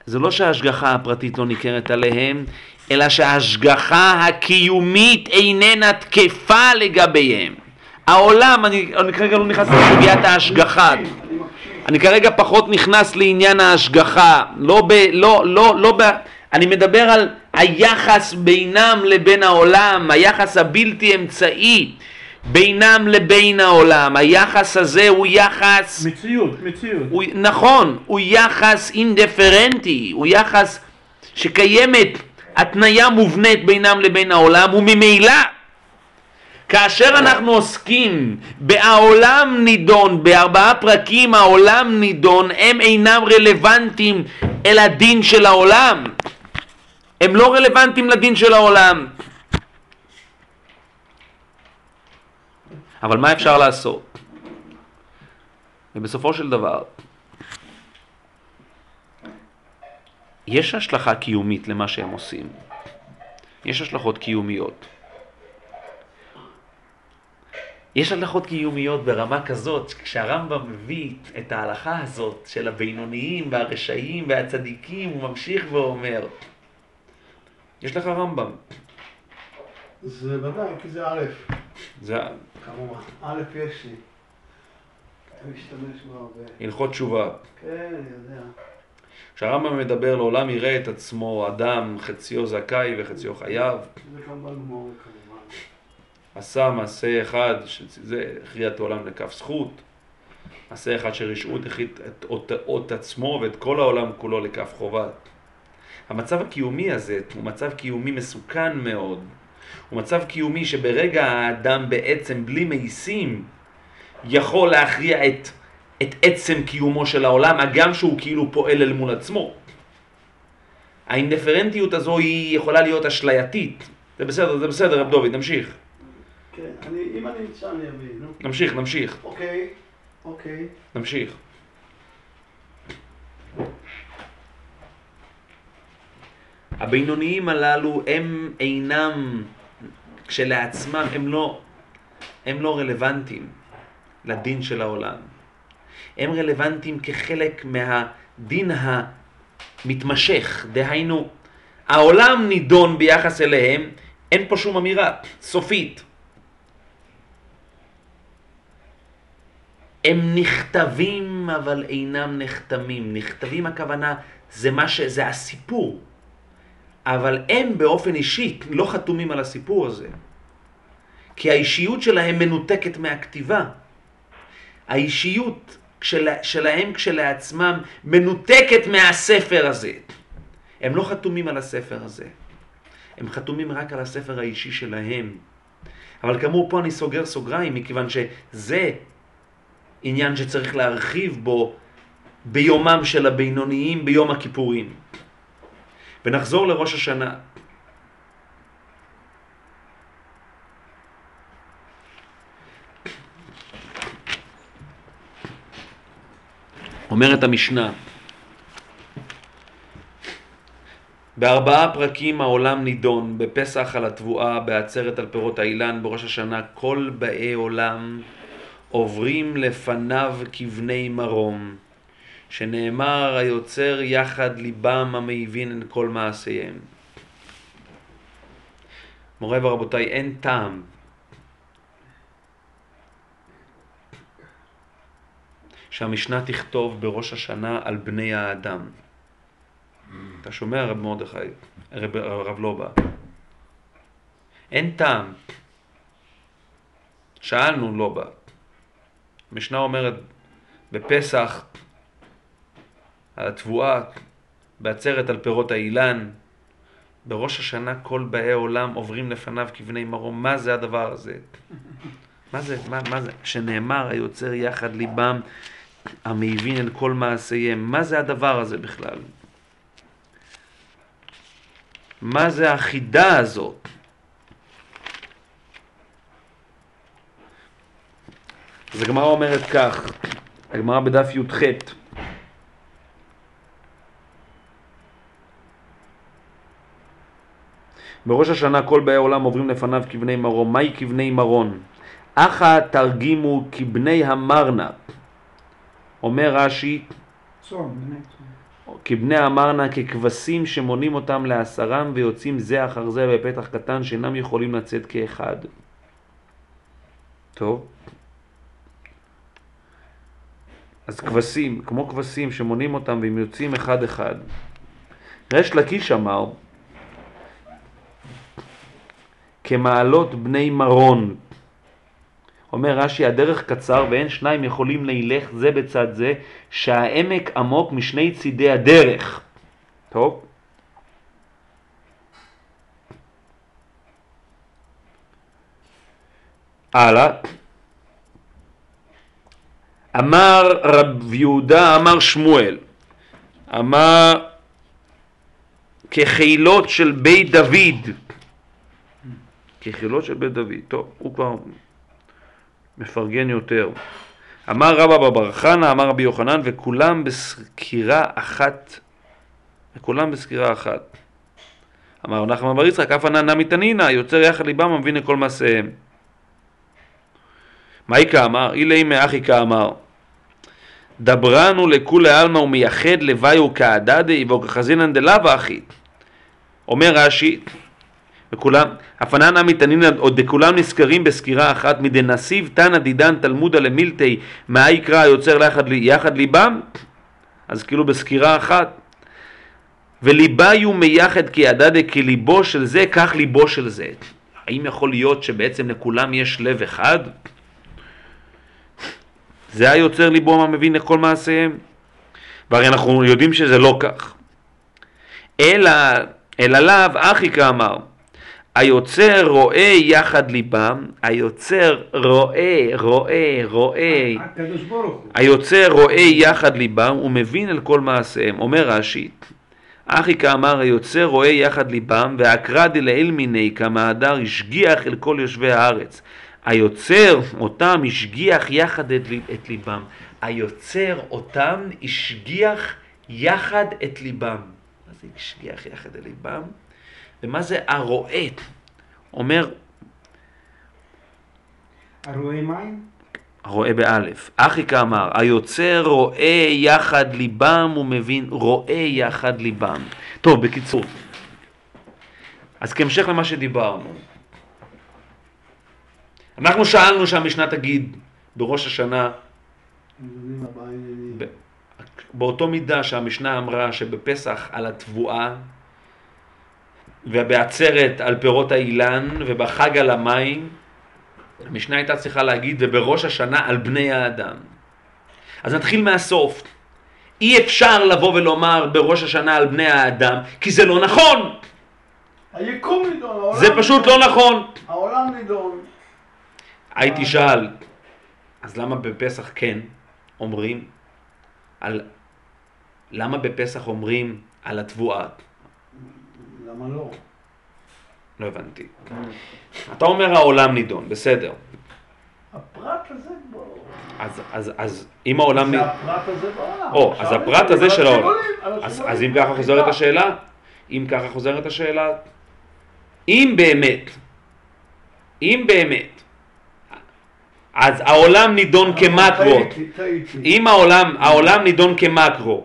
זה לא שההשגחה הפרטית לא ניכרת עליהם, אלא שההשגחה הקיומית איננה תקפה לגביהם. העולם, אני, אני כרגע לא נכנס לסוגיית ההשגחה, אני כרגע פחות נכנס לעניין ההשגחה, לא ב... לא, לא, לא ב... אני מדבר על היחס בינם לבין העולם, היחס הבלתי אמצעי בינם לבין העולם. היחס הזה הוא יחס... מציאות, מציאות. הוא, נכון, הוא יחס אינדיפרנטי, הוא יחס שקיימת התניה מובנית בינם לבין העולם, וממילא כאשר אנחנו עוסקים ב"העולם נידון", בארבעה פרקים העולם נידון, הם אינם רלוונטיים אל הדין של העולם. הם לא רלוונטיים לדין של העולם. אבל מה אפשר לעשות? ובסופו של דבר, יש השלכה קיומית למה שהם עושים. יש השלכות קיומיות. יש השלכות קיומיות ברמה כזאת, כשהרמב"ם מביא את ההלכה הזאת של הבינוניים והרשעים והצדיקים, הוא ממשיך ואומר, יש לך רמב"ם, זה ודאי, כי זה א', זה כמובן. א' יש לי. אני משתמש בו הרבה. הלכות תשובה. כן, אני יודע. כשהרמב"ם מדבר לעולם יראה את עצמו אדם, חציו זכאי וחציו חייב, זה גם בגמור כמובן. עשה מעשה אחד, שזה הכריע את העולם לכף זכות, מעשה אחד של רשעות הכריע את אות, אות עצמו ואת כל העולם כולו לכף חובה. המצב הקיומי הזה הוא מצב קיומי מסוכן מאוד. הוא מצב קיומי שברגע האדם בעצם בלי מייסים יכול להכריע את, את עצם קיומו של העולם, הגם שהוא כאילו פועל אל מול עצמו. האינדיפרנטיות הזו היא יכולה להיות אשלייתית. זה בסדר, זה בסדר, רב דוד, נמשיך. כן, אני, אם אני אמצא אני אביא, נו. נמשיך, נמשיך, אוקיי, אוקיי. נמשיך. הבינוניים הללו הם אינם כשלעצמם, הם לא, הם לא רלוונטיים לדין של העולם. הם רלוונטיים כחלק מהדין המתמשך, דהיינו, העולם נידון ביחס אליהם, אין פה שום אמירה סופית. הם נכתבים אבל אינם נחתמים. נכתבים הכוונה, זה מה ש... זה הסיפור. אבל הם באופן אישי לא חתומים על הסיפור הזה. כי האישיות שלהם מנותקת מהכתיבה. האישיות של, שלהם כשלעצמם מנותקת מהספר הזה. הם לא חתומים על הספר הזה. הם חתומים רק על הספר האישי שלהם. אבל כאמור, פה אני סוגר סוגריים, מכיוון שזה עניין שצריך להרחיב בו ביומם של הבינוניים, ביום הכיפורים. ונחזור לראש השנה. אומרת המשנה, בארבעה פרקים העולם נידון, בפסח על התבואה, בעצרת על פירות האילן, בראש השנה, כל באי עולם עוברים לפניו כבני מרום, שנאמר היוצר יחד ליבם המהבין את כל מעשיהם. מוריי ורבותיי, אין טעם שהמשנה תכתוב בראש השנה על בני האדם. אתה שומע רב מרדכי, רב, רב לובה? אין טעם. שאלנו לובה. המשנה אומרת בפסח התבואה, בעצרת על פירות האילן, בראש השנה כל באי עולם עוברים לפניו כבני מרום. מה זה הדבר הזה? מה זה, מה, מה זה? שנאמר היוצר יחד ליבם המבין את כל מעשיהם. מה זה הדבר הזה בכלל? מה זה החידה הזאת? אז הגמרא אומרת כך, הגמרא בדף י"ח בראש השנה כל באי עולם עוברים לפניו כבני מרום. מהי כבני מרון? אחא תרגימו כבני המרנה. אומר רש"י, צאן, בני צאן. כי בני אמרנה ככבשים שמונים אותם לעשרם ויוצאים זה אחר זה בפתח קטן שאינם יכולים לצאת כאחד. טוב. אז כבשים, כמו כבשים שמונים אותם והם יוצאים אחד אחד. ריש לקיש אמר, כמעלות בני מרון. אומר רש"י, הדרך קצר ואין שניים יכולים להילך זה בצד זה, שהעמק עמוק משני צידי הדרך. טוב? הלאה. אמר רב יהודה, אמר שמואל, אמר כחילות של בית דוד, כחילות של בית דוד, טוב, הוא כבר מפרגן יותר. אמר רבא בבר חנא, אמר רבי יוחנן, וכולם בסקירה אחת, וכולם בסקירה אחת. אמר נחמן בר יצחק, אף ענן נמי תנינא, יוצר יחד ליבם המבין לכל מעשיהם. מהי כאמר? אילי מאחי כאמר. דברנו לכולי עלמא ומייחד לוויו כעדדי וכחזינן דלאו אחי. אומר רש"י, וכולם, הפנן עמי תנינא עוד בכולם נזכרים בסקירה אחת מדנסיב תנא דידן תלמודה למילתי מה יקרא היוצר יחד, יחד ליבם אז כאילו בסקירה אחת וליביו מייחד כי כליבו של זה כך ליבו של זה האם יכול להיות שבעצם לכולם יש לב אחד? זה היוצר ליבו מה מבין לכל מעשיהם? והרי אנחנו יודעים שזה לא כך. אלא, אלא לאו אחי כאמר, היוצר רואה יחד ליבם, היוצר רואה, רואה, רואה. היוצר רואה יחד ליבם ומבין אל כל מעשיהם. אומר רש"י, אחי כאמר היוצר רואה יחד ליבם והקרא דלעיל מיני כמה הדר השגיח אל כל יושבי הארץ. היוצר אותם השגיח יחד את, את ליבם. היוצר אותם השגיח יחד את ליבם. מה זה השגיח יחד את ליבם? ומה זה הרואה? אומר הרואה מים? רואה באלף. אחי כאמר, היוצר רואה יחד ליבם ומבין, רואה יחד ליבם. טוב, בקיצור. אז כהמשך למה שדיברנו. אנחנו שאלנו שהמשנה תגיד בראש השנה, באותו מידה שהמשנה אמרה שבפסח על התבואה ובעצרת על פירות האילן ובחג על המים, המשנה הייתה צריכה להגיד ובראש השנה על בני האדם. אז נתחיל מהסוף. אי אפשר לבוא ולומר בראש השנה על בני האדם, כי זה לא נכון. היקום נידון, העולם זה פשוט נידון. לא נכון. העולם נידון. הייתי שאל, אז למה בפסח כן אומרים על... למה בפסח אומרים על התבואה? למה לא? לא הבנתי. אתה אומר העולם נידון, בסדר. הפרט הזה בו. אז, אז, אז אם העולם... זה נ- הפרט הזה בעולם. או, אז הפרט הזה של העולם. אז. אז אם ככה חוזרת השאלה, אם ככה חוזרת השאלה, אם באמת, אם באמת, אז העולם נידון כמקרו, טעיתי, טעיתי. אם העולם, העולם נידון כמקרו,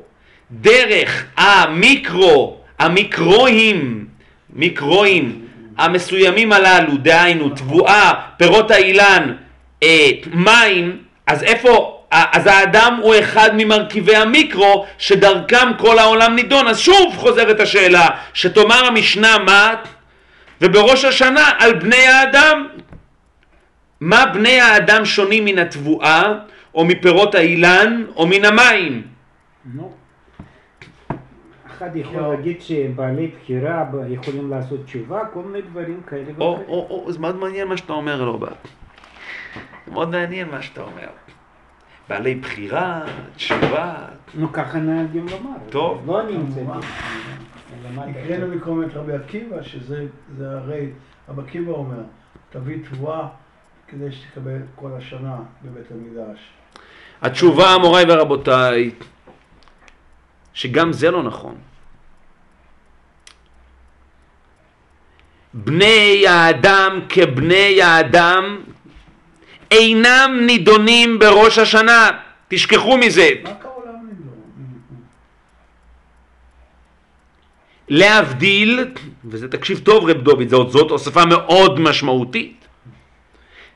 דרך המיקרו, המיקרואים, מיקרואים המסוימים הללו, דהיינו תבואה, פירות האילן, אה, מים, אז איפה, אז האדם הוא אחד ממרכיבי המיקרו שדרכם כל העולם נידון. אז שוב חוזרת השאלה, שתאמר המשנה מה, ובראש השנה על בני האדם, מה בני האדם שונים מן התבואה, או מפירות האילן, או מן המים? נו. אחד יכול להגיד שבעלי בחירה ב- יכולים לעשות תשובה, כל מיני דברים כאלה או, ואחרים. או, או, זה מאוד מעניין מה שאתה אומר, רוברט. מאוד מעניין מה שאתה אומר. בעלי בחירה, תשובה, נו, ככה נהגים לומר. טוב. לא אני המצאתי. הקראנו מקום את רבי עקיבא, שזה זה הרי, רבי עקיבא אומר, תביא תבואה כדי שתקבל כל השנה בבית המקדש. התשובה, מוריי ורבותיי, שגם זה לא נכון. בני האדם כבני האדם אינם נידונים בראש השנה. תשכחו מזה. נידון. להבדיל, וזה תקשיב טוב רב דוד, זאת, זאת הוספה מאוד משמעותית,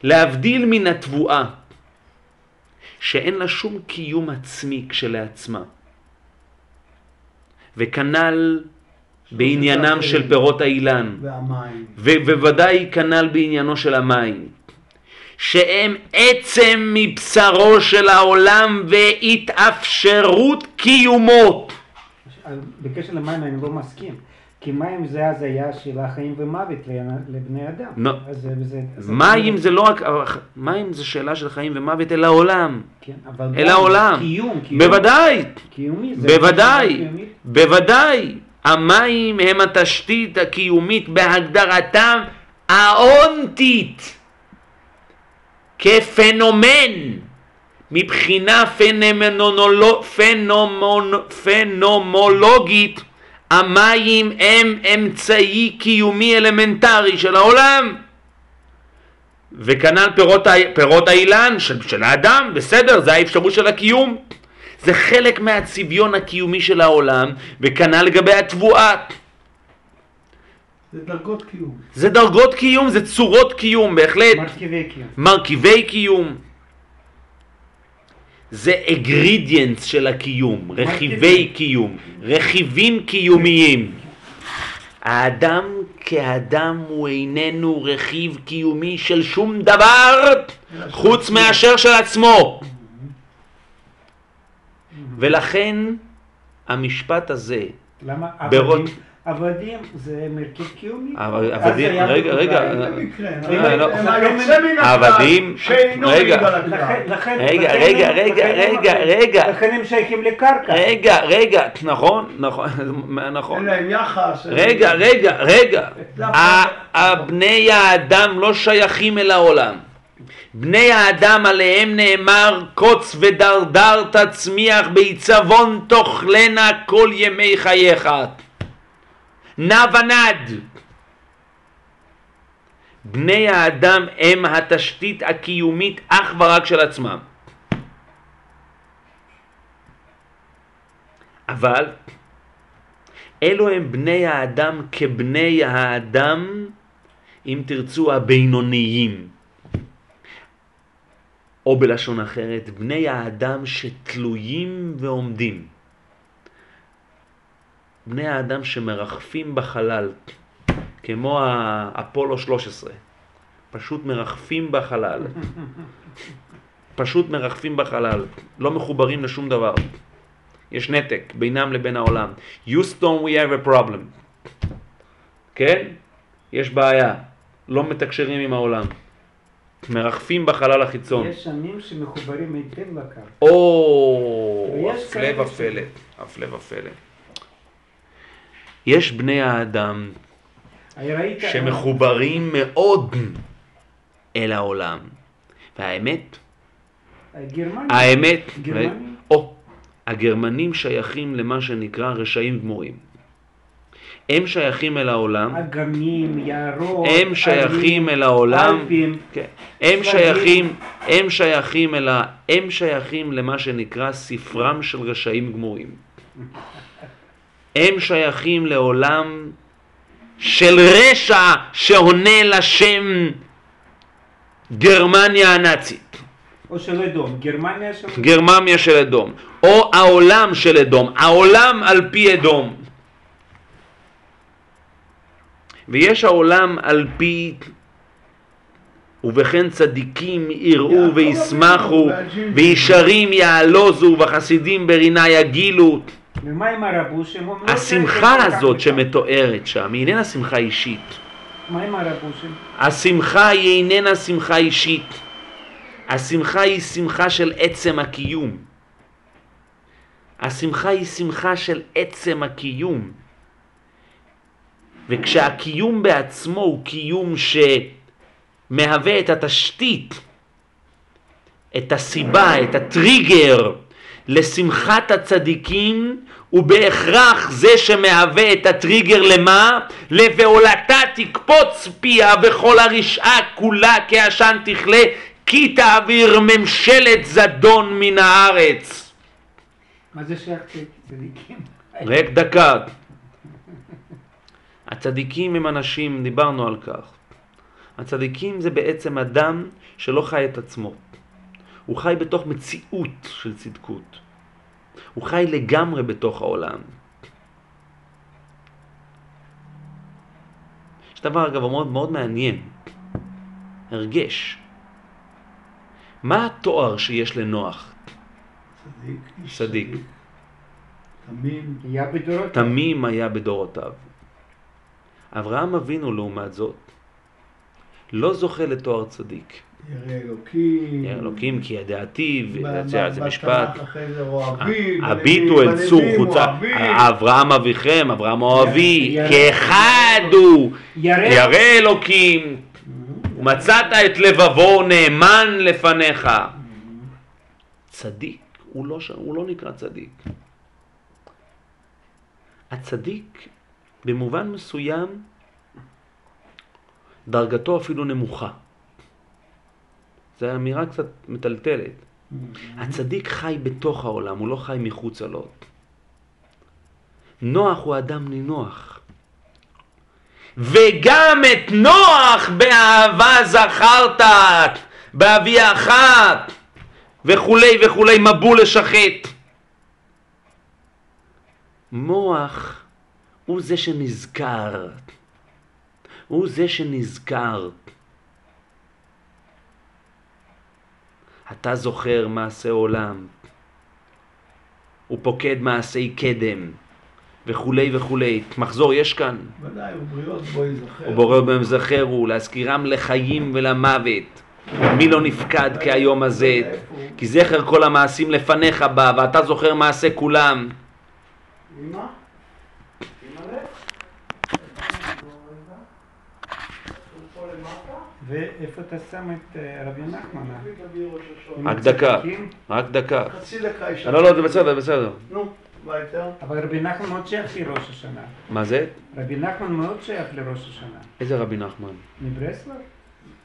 להבדיל מן התבואה, שאין לה שום קיום עצמי כשלעצמה, וכנ"ל בעניינם של פירות האילן, והמים. ובוודאי כנ"ל בעניינו של המים, שהם עצם מבשרו של העולם והתאפשרות קיומו. בקשר למים אני לא מסכים. כי מים זה הזיה של החיים ומוות לבני אדם. לא. אז זה- זה- מים זה לא רק, מים זה שאלה של חיים ומוות אל העולם, כן, אבל אל העולם. קיום, קיום. בוודאי, קיומי. בוודאי. בוודאי. המים הם התשתית הקיומית בהגדרתם האונטית כפנומן מבחינה פנומנולו- פנומון, פנומולוגית המים הם אמצעי קיומי אלמנטרי של העולם וכנ"ל פירות, פירות האילן של, של האדם, בסדר, זה האפשרות של הקיום. זה חלק מהצביון הקיומי של העולם, וכנ"ל לגבי התבואה. זה דרגות קיום. זה דרגות קיום, זה צורות קיום, בהחלט. מרכיבי קיום. מרכיבי קיום. זה אגרידיאנס של הקיום, רכיבי. קיום, רכיבים קיומיים. האדם כאדם הוא איננו רכיב קיומי של שום דבר חוץ מאשר של עצמו. ולכן המשפט הזה, למה ברות- עבדים? עבדים זה מרכיב קיומי? עבדים- רגע. רגע, עבדים- רגע. רגע, רגע, רגע, רגע, רגע. לכן הם שייכים לקרקע. רגע, רגע, נכון, נכון, נכון. אין להם יחס. אין רגע, רגע, רגע. הבני האדם לא שייכים אל העולם. בני האדם עליהם נאמר קוץ ודרדר תצמיח בעיצבון תאכלנה כל ימי חייך. נע ונד. בני האדם הם התשתית הקיומית אך ורק של עצמם. אבל אלו הם בני האדם כבני האדם, אם תרצו, הבינוניים. או בלשון אחרת, בני האדם שתלויים ועומדים. בני האדם שמרחפים בחלל, כמו האפולו 13, פשוט מרחפים בחלל. פשוט מרחפים בחלל, לא מחוברים לשום דבר. יש נתק בינם לבין העולם. Houston, we have a problem. כן? יש בעיה. לא מתקשרים עם העולם. מרחפים בחלל החיצון. יש עמים שמחוברים היטב לקרקע. או, הפלא ופלא, הפלא ופלא. יש בני האדם. שמחוברים מאוד אל העולם. והאמת, גרמניה. האמת, גרמניה? או, הגרמנים שייכים למה שנקרא רשעים גמורים. הם שייכים אל העולם, אגמים, יערות, הם שייכים אל העולם, אלפים. כן. הם. שייכים, הם שייכים אל ה... הם שייכים למה שנקרא ספרם של רשעים גמורים. הם שייכים לעולם של רשע שעונה לשם גרמניה הנאצית, או של אדום. גרמניה של... גרמניה של אדום, או העולם של אדום, העולם על פי אדום. ויש העולם על פי ובכן צדיקים יראו וישמחו. וישרים יעלוזו וחסידים ברינה יגילו ומה עם הרבושים? הם לא השמחה הזאת. שמתוארת שם היא איננה שמחה אישית מה עם הרבושים? השמחה היא איננה שמחה אישית השמחה היא שמחה של עצם הקיום השמחה היא שמחה של עצם הקיום וכשהקיום בעצמו הוא קיום שמהווה את התשתית, את הסיבה, את הטריגר לשמחת הצדיקים, הוא בהכרח זה שמהווה את הטריגר למה? לבעולתה תקפוץ פיה וכל הרשעה כולה כעשן תכלה, כי תעביר ממשלת זדון מן הארץ. מה זה שייך לצדיקים? רק דקה. הצדיקים הם אנשים, דיברנו על כך. הצדיקים זה בעצם אדם שלא חי את עצמו. הוא חי בתוך מציאות של צדקות. הוא חי לגמרי בתוך העולם. יש דבר אגב מאוד מאוד מעניין, הרגש. מה התואר שיש לנוח? צדיק. צדיק. תמים. היה. תמים היה בדורותיו. אברהם אבינו לעומת זאת לא זוכה לתואר צדיק. ירא אלוקים. ירא אלוקים כי ידעתיו, זה ב- זה בתנ"ך משפט. אוהבי. הביטו אל צור חוצה, אוהבי. אברהם אביכם, אברהם אוהבי, כאחד הוא, ירא אלוקים, ומצאת את לבבו נאמן לפניך. צדיק, הוא לא, הוא לא נקרא צדיק. הצדיק, במובן מסוים, דרגתו אפילו נמוכה. זו אמירה קצת מטלטלת. הצדיק חי בתוך העולם, הוא לא חי מחוצה לו. נוח הוא אדם נינוח. וגם את נוח באהבה זכרת, באבי אחת, וכולי וכולי, מבול לשחט. מוח הוא זה שנזכר. הוא זה שנזכר. אתה זוכר מעשה עולם, הוא פוקד מעשי קדם, וכולי וכולי. מחזור יש כאן. ודאי, ובריות בו ייזכר. ובורא בהם זכרו, להזכירם לחיים ולמוות. מי לא נפקד כהיום הזה? כי זכר כל המעשים לפניך בא, ואתה זוכר מעשה כולם. אמא? אמא ואיפה אתה שם את אה, רבי נחמן? רק דקה? רק דקה. חצי דקה יש לא, לא, זה בסדר, בסדר. נו, ויתר. אבל רבי נחמן מאוד שייך לראש השנה. מה זה? רבי נחמן מאוד שייך לראש השנה. איזה רבי נחמן? מברסלב?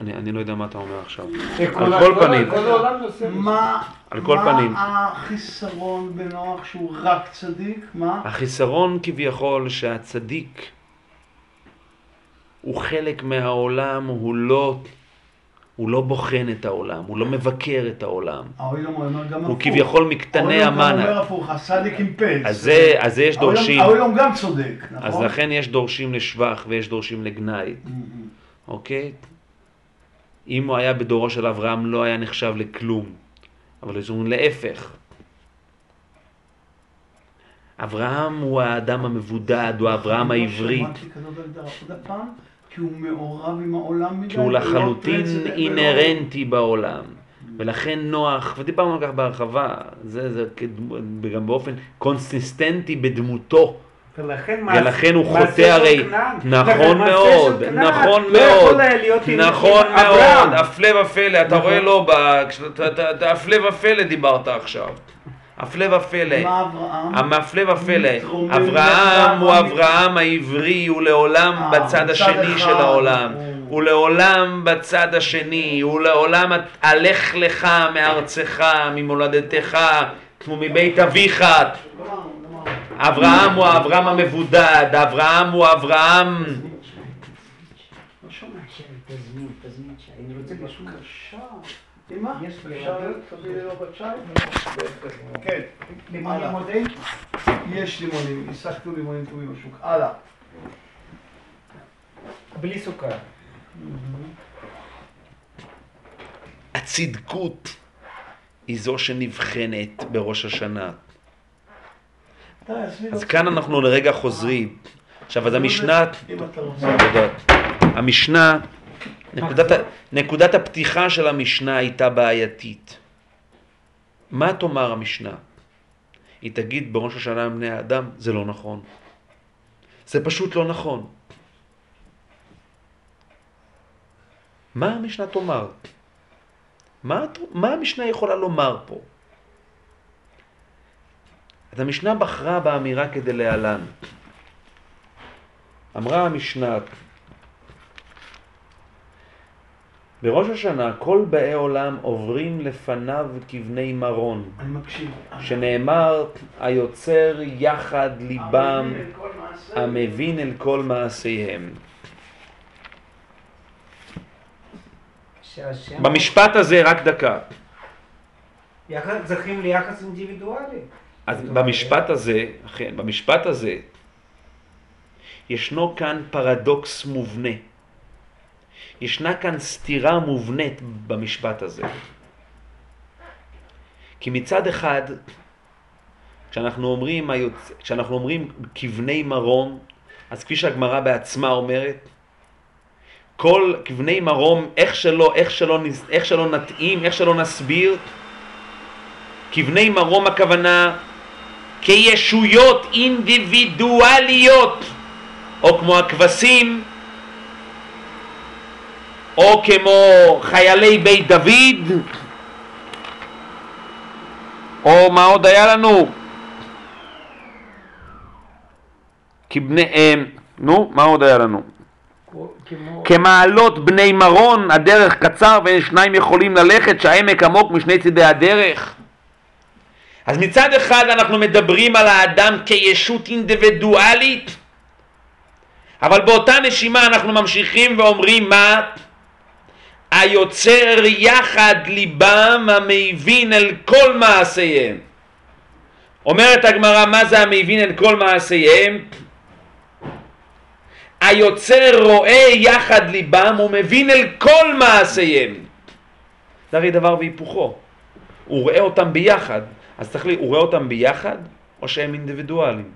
אני, אני לא יודע מה אתה אומר עכשיו. כל על כל פנים. כל העולם נוסע. מה על כל פנים. מה החיסרון בנוח שהוא רק צדיק? מה? החיסרון כביכול שהצדיק הוא חלק מהעולם, הוא לא, הוא לא בוחן את העולם, הוא לא מבקר את העולם. האוילום אומר גם הפוך. הוא כביכול מקטני האוילום גם אומר המנה. הפוך, הסדיק עם פלס. אז זה, אז זה יש דורשים, האוילום גם צודק, נכון? אז לכן יש דורשים לשבח ויש דורשים לגנאי, אוקיי? אם הוא היה בדורו של אברהם לא היה נחשב לכלום, אבל אומרים להפך. אברהם הוא האדם המבודד, הוא אברהם העברית. לא כי הוא מעורב עם העולם מדי. כי הוא ולא לחלוטין אינהרנטי בעולם. ולכן נוח, ודיברנו על כך בהרחבה, זה, זה כדמו- גם באופן קונסיסטנטי בדמותו. ולכן ולכן הוא חוטא הרי. נכון מאוד, נכון לא מאוד, עם- נכון מאוד. הפלא ופלא, אתה נכון. רואה לא, אתה- אתה- הפלא ופלא דיברת עכשיו, הפלא ופלא, מה אברהם? המפלא ופלא, אברהם הוא. אברהם העברי, הוא לעולם אה, בצד השני. של העולם, אה. הוא לעולם בצד השני, הוא לעולם הלך לך מארצך, ממולדתך, כמו מבית אביך. אברהם הוא האברהם המבודד, אברהם הוא אברהם... אמא, יש לי אפשר רעיון. תביא לי לו בצ'אי? כן. יש לימונים, השגנו לימונים טובים בשוק. הלאה. בלי סוכר. הצדקות היא זו שנבחנת בראש השנה. אז לו. כאן אנחנו לרגע חוזרים. עכשיו, אז המשנה... אם אתה רוצה. תודה. המשנה, נקודת, ה- נקודת הפתיחה של המשנה הייתה בעייתית. מה תאמר המשנה? היא תגיד בראש השנה בני האדם, זה לא נכון. זה פשוט לא נכון. מה המשנה תאמר? מה, מה המשנה יכולה לומר פה? אז המשנה בחרה באמירה כדי להלן. אמרה המשנה, בראש השנה כל באי עולם עוברים לפניו כבני מרון, אני מקשיב. שנאמר היוצר יחד ליבם. המבין אל כל מעשיהם. שהשם... במשפט הזה, רק דקה. יחס, זוכים ליחס אינדיבידואלי. אז במשפט הזה, אכן, במשפט הזה, ישנו כאן פרדוקס מובנה. ישנה כאן סתירה מובנית במשפט הזה. כי מצד אחד, כשאנחנו אומרים. כשאנחנו אומרים כבני מרום, אז כפי שהגמרא בעצמה אומרת, כל כבני מרום, איך שלא, איך שלא, איך שלא נתאים, איך שלא נסביר, כבני מרום הכוונה כישויות אינדיבידואליות, או כמו הכבשים, או כמו חיילי בית דוד, או מה עוד היה לנו? כבני, אה, נו, מה עוד היה לנו? כמו... כמעלות בני מרון, הדרך קצר ואין שניים יכולים ללכת, שהעמק עמוק משני צידי הדרך. אז מצד אחד אנחנו מדברים על האדם כישות אינדיבידואלית, אבל באותה נשימה אנחנו ממשיכים ואומרים מה? היוצר יחד ליבם המבין אל כל מעשיהם. אומרת הגמרא, מה זה המבין אל כל מעשיהם? היוצר רואה יחד ליבם ומבין אל כל מעשיהם. זה הרי דבר והיפוכו. הוא רואה אותם ביחד. אז צריך לי, הוא רואה אותם ביחד או שהם אינדיבידואלים?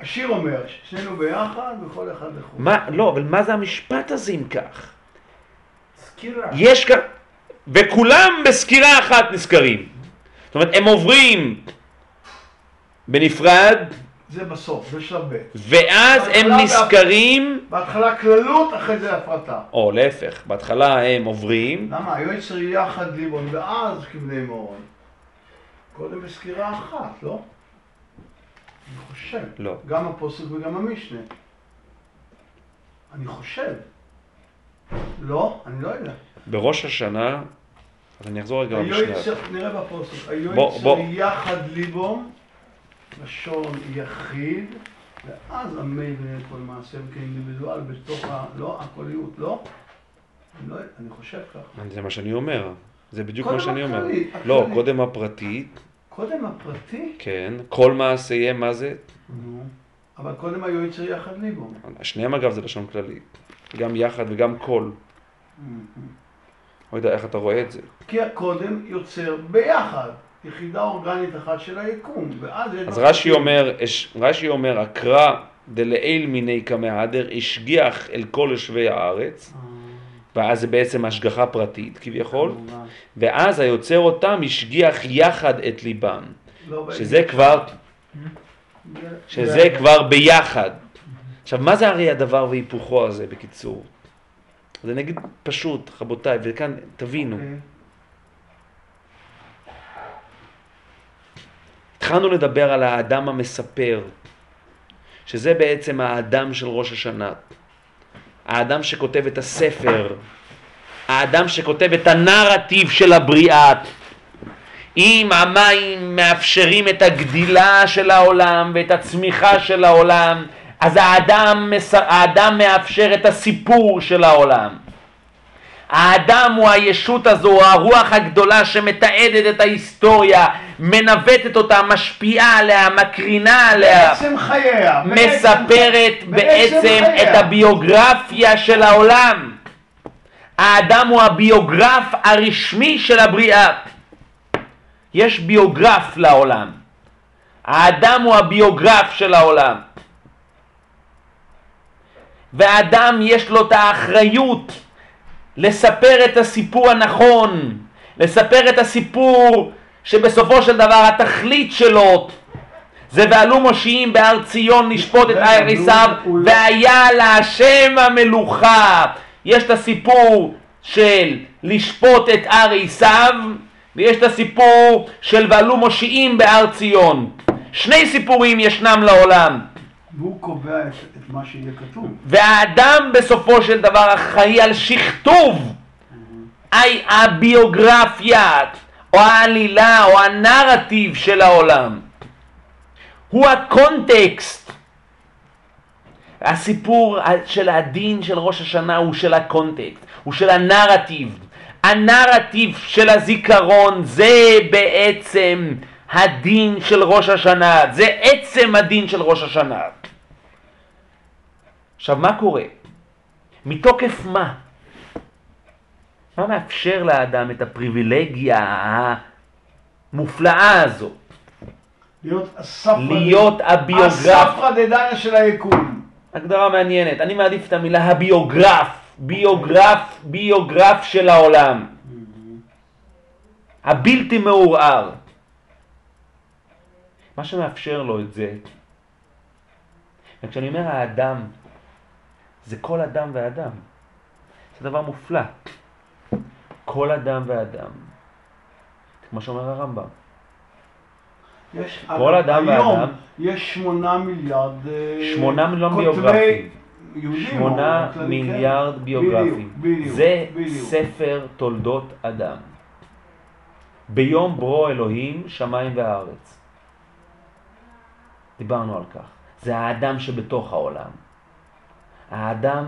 השיר אומר, שנינו ביחד וכל אחד לחוד. מה, לא, אבל מה זה המשפט הזה אם כך? סקירה. יש כאן, וכולם בסקירה אחת נזכרים. זאת אומרת, הם עוברים בנפרד, זה בסוף, זה שלב ב'. ואז הם נזכרים, בהתחלה כללות, אחרי זה הפרטה. או להפך, בהתחלה הם עוברים, למה? היועצר יחד ליבון, ואז כבני מורון. קודם בסקירה אחת, לא? אני חושב. לא. גם הפוסק וגם המשנה. אני חושב. לא? אני לא יודע. בראש השנה, אז אני אחזור רגע למשנה. נראה בפוסק, בוא. יחד ליבו, לשון יחיד, ואז המי בני כל מעשה כאינדיבידואל בתוך ה... לא, הקוליות, לא? אני, לא, אני חושב ככה. זה מה שאני אומר, זה בדיוק מה שאני אומר. לא. קודם הפרטית, קודם הפרטי, כן, כל מעשיהם, מה זה? נו, אבל קודם היועצר יחד ליבו. שניהם אגב זה לשון כללית, גם יחד וגם כל. לא יודע איך אתה רואה את זה. כי הקודם יוצר ביחד, יחידה אורגנית אחת של היקום, ואז. אז רש"י אומר, רש"י אומר, הקרא דלעיל מיני כמהדר, השגיח אל כל יושבי הארץ, אה, ואז זה בעצם השגחה פרטית כביכול. ואז היוצר אותם השגיח יחד את ליבם, לא שזה כבר, שזה כבר ביחד. עכשיו, מה זה הרי הדבר והיפוכו הזה, בקיצור? זה נגיד פשוט, רבותיי, וכאן תבינו. אוקיי. התחלנו לדבר על האדם המספר, שזה בעצם האדם של ראש השנה. האדם שכותב את הספר, האדם שכותב את הנרטיב של הבריאה. אם המים מאפשרים את הגדילה של העולם ואת הצמיחה של העולם, אז האדם, האדם מאפשר את הסיפור של העולם. האדם הוא הישות הזו, הרוח הגדולה שמתעדת את ההיסטוריה, מנווטת אותה, משפיעה עליה, מקרינה עליה, בעצם חייה. מספרת בעצם חייה. את הביוגרפיה של העולם. האדם הוא הביוגרף הרשמי של הבריאה. יש ביוגרף לעולם. האדם הוא הביוגרף של העולם. והאדם יש לו את האחריות לספר את הסיפור הנכון, לספר את הסיפור שבסופו של דבר התכלית שלו זה ועלו מושיעים בהר ציון לשפוט את הר עשיו והיה להשם המלוכה. יש את הסיפור של לשפוט את הר עשיו ויש את הסיפור של ועלו מושיעים בהר ציון. שני סיפורים ישנם לעולם. והוא קובע את, את מה שיהיה כתוב. והאדם בסופו של דבר אחראי על שכתוב הי- הביוגרפיה או העלילה או הנרטיב של העולם. הוא הקונטקסט הסיפור של הדין של ראש השנה הוא של הקונטקסט, הוא של הנרטיב. הנרטיב של הזיכרון זה בעצם הדין של ראש השנה, זה עצם הדין של ראש השנה. עכשיו, מה קורה? מתוקף מה? מה מאפשר לאדם את הפריבילגיה המופלאה הזאת? להיות הספרא להיות הביוגרף. הספרא דדניה של היקום. הגדרה מעניינת. אני מעדיף את המילה הביוגרף. ביוגרף, ביוגרף של העולם. הבלתי מעורער. מה שמאפשר לו את זה, וכשאני אומר האדם, זה כל אדם ואדם. זה דבר מופלא. כל אדם ואדם. כמו שאומר הרמב"ם. יש, כל אדם היום ואדם. יש שמונה מיליארד אה, שמונה מיליון ביוגרפים. שמונה כללי, מיליארד כן? ביוגרפים. זה. ספר תולדות אדם. ביום ברו אלוהים שמיים וארץ. דיברנו על כך. זה האדם שבתוך העולם. האדם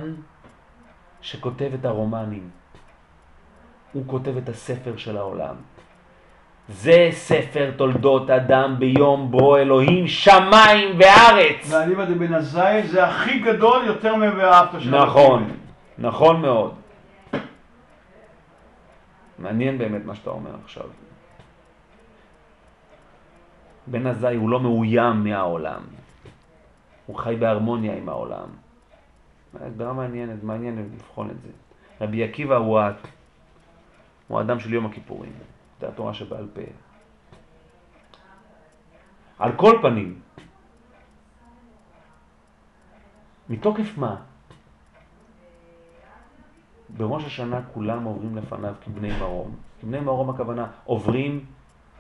שכותב את הרומנים. הוא כותב את הספר של העולם. זה ספר תולדות אדם ביום ברו אלוהים שמיים וארץ. ואליבא דבן עזאי זה הכי גדול יותר מ"ואהבת" של נכון. נכון מאוד. מעניין באמת מה שאתה אומר עכשיו. בן עזאי הוא לא מאוים מהעולם. הוא חי בהרמוניה עם העולם. הגדרה מעניינת, מעניין לבחון את זה. רבי עקיבא הוא, ה... הוא האדם של יום הכיפורים. זה התורה שבעל פה. על כל פנים, מתוקף מה? בראש השנה כולם עוברים לפניו כבני מרום. כבני מרום הכוונה עוברים,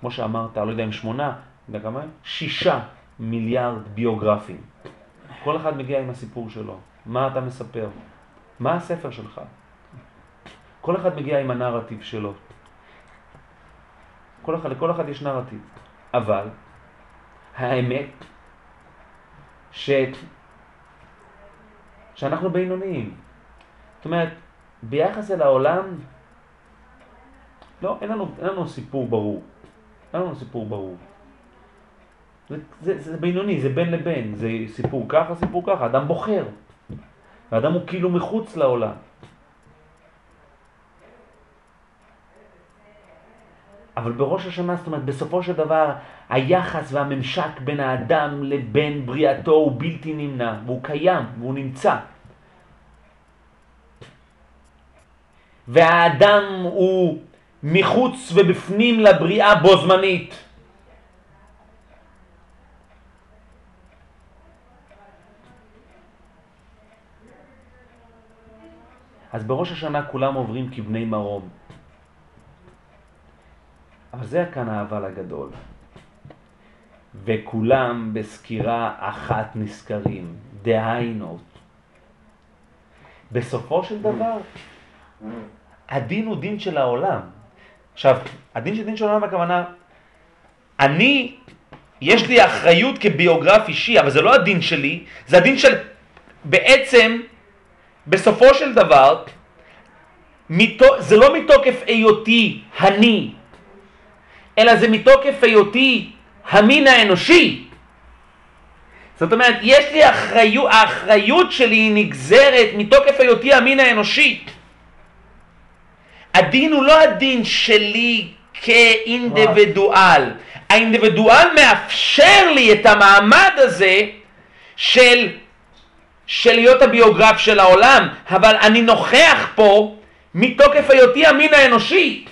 כמו שאמרת, לא יודע אם שמונה, אתה יודע כמה? שישה מיליארד ביוגרפים. כל אחד מגיע עם הסיפור שלו. מה אתה מספר? מה הספר שלך? כל אחד מגיע עם הנרטיב שלו. כל אחד, לכל אחד יש נרטיב. אבל האמת ש... שאנחנו בינוניים. זאת אומרת, ביחס אל העולם, לא, אין לנו, אין לנו סיפור ברור. אין לנו סיפור ברור. זה, זה, זה בינוני, זה בין לבין, זה סיפור ככה, סיפור ככה, אדם בוחר. האדם הוא כאילו מחוץ לעולם. אבל בראש השנה, זאת אומרת, בסופו של דבר, היחס והממשק בין האדם לבין בריאתו הוא בלתי נמנע, והוא קיים, והוא נמצא. והאדם הוא מחוץ ובפנים לבריאה בו זמנית. אז בראש השנה כולם עוברים כבני מרום. אבל זה כאן האבל הגדול. וכולם בסקירה אחת נזכרים, דהיינו. בסופו של דבר, הדין הוא דין של העולם. עכשיו, הדין של דין של העולם הכוונה, אני, יש לי אחריות כביוגרף אישי, אבל זה לא הדין שלי, זה הדין של, בעצם, בסופו של דבר, זה לא מתוקף היותי אני, אלא זה מתוקף היותי המין האנושי. זאת אומרת, יש לי אחריות, האחריות שלי נגזרת מתוקף היותי המין האנושי. הדין הוא לא הדין שלי כאינדיבידואל. האינדיבידואל מאפשר לי את המעמד הזה של, של להיות הביוגרף של העולם, אבל אני נוכח פה מתוקף היותי המין האנושי.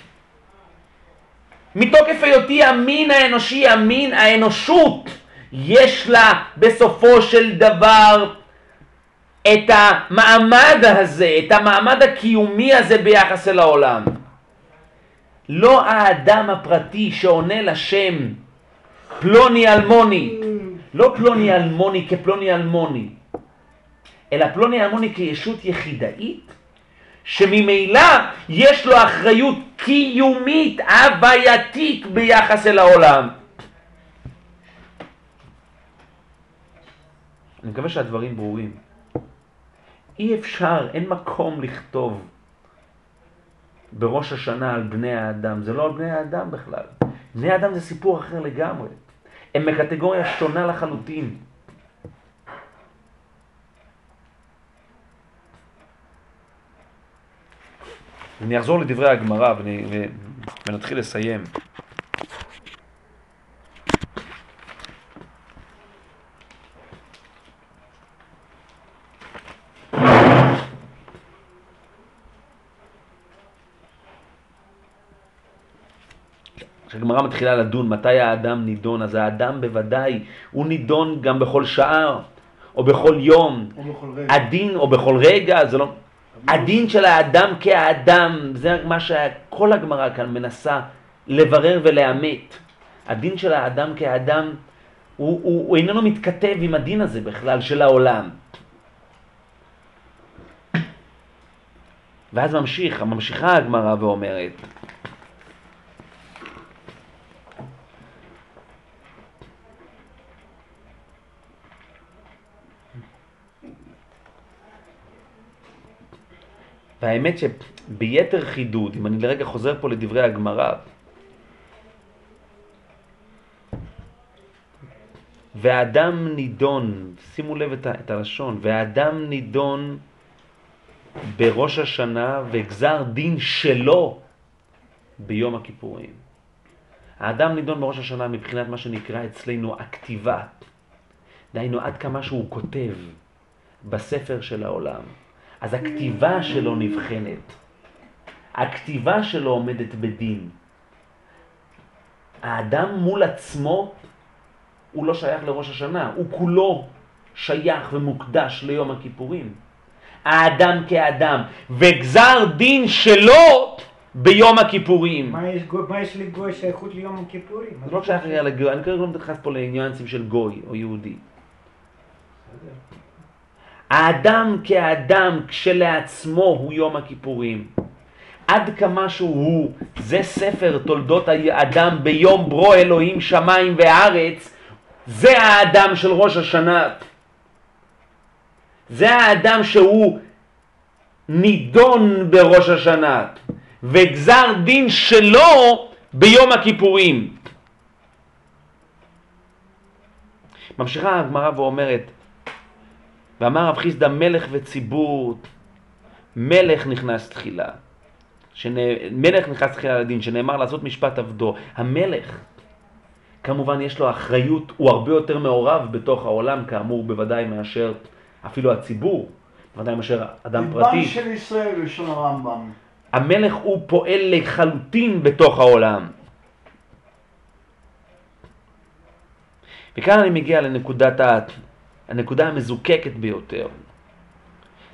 מתוקף היותי המין האנושי, המין האנושות, יש לה בסופו של דבר את המעמד הזה, את המעמד הקיומי הזה ביחס אל העולם. לא האדם הפרטי שעונה לשם פלוני אלמוני, לא פלוני אלמוני כפלוני אלמוני, אלא פלוני אלמוני כישות יחידאית, שממילא יש לו אחריות קיומית, הווייתית ביחס אל העולם. אני מקווה שהדברים ברורים. אי אפשר, אין מקום לכתוב בראש השנה על בני האדם, זה לא על בני האדם בכלל. בני האדם זה סיפור אחר לגמרי. הם בקטגוריה שונה לחלוטין. אני אחזור לדברי הגמרא ונתחיל לסיים. כשהגמרא מתחילה לדון מתי האדם נידון, אז האדם בוודאי, הוא נידון גם בכל שעה, או בכל יום. או בכל רגע. הדין, או בכל רגע, זה לא... הדין של האדם כאדם, זה מה שכל הגמרא כאן מנסה לברר ולאמת. הדין של האדם כאדם, הוא, הוא, הוא איננו מתכתב עם הדין הזה בכלל של העולם. ואז ממשיך, ממשיכה הגמרא ואומרת, והאמת שביתר חידוד, אם אני לרגע חוזר פה לדברי הגמרא, והאדם נידון, שימו לב את, את הלשון, והאדם נידון בראש השנה וגזר דין שלו ביום הכיפורים. האדם נידון בראש השנה מבחינת מה שנקרא אצלנו הכתיבה. דהיינו עד כמה שהוא כותב בספר של העולם. אז הכתיבה שלו נבחנת. הכתיבה שלו עומדת בדין. האדם מול עצמו הוא לא שייך לראש השנה, הוא כולו שייך ומוקדש ליום הכיפורים. האדם כאדם, וגזר דין שלו ביום הכיפורים. מה יש, גו- מה יש לגוי שייכות ליום הכיפורים? זה לא שייך לגוי, אני כרגע לא מתייחס פה לניואנסים של גוי או יהודי. האדם כאדם כשלעצמו הוא יום הכיפורים. עד כמה שהוא, זה ספר תולדות האדם ביום ברו אלוהים שמיים וארץ, זה האדם של ראש השנה. זה האדם שהוא נידון בראש השנה, וגזר דין שלו ביום הכיפורים. ממשיכה הגמרא ואומרת, ואמר רב חיסדא מלך וציבור, מלך נכנס תחילה. שנ... מלך נכנס תחילה לדין, שנאמר לעשות משפט עבדו. המלך, כמובן יש לו אחריות, הוא הרבה יותר מעורב בתוך העולם, כאמור בוודאי מאשר אפילו הציבור, בוודאי מאשר אדם ליבם פרטי. של ישראל, לשון הרמב"ם. המלך הוא פועל לחלוטין בתוך העולם. וכאן אני מגיע לנקודת. הנקודה המזוקקת ביותר.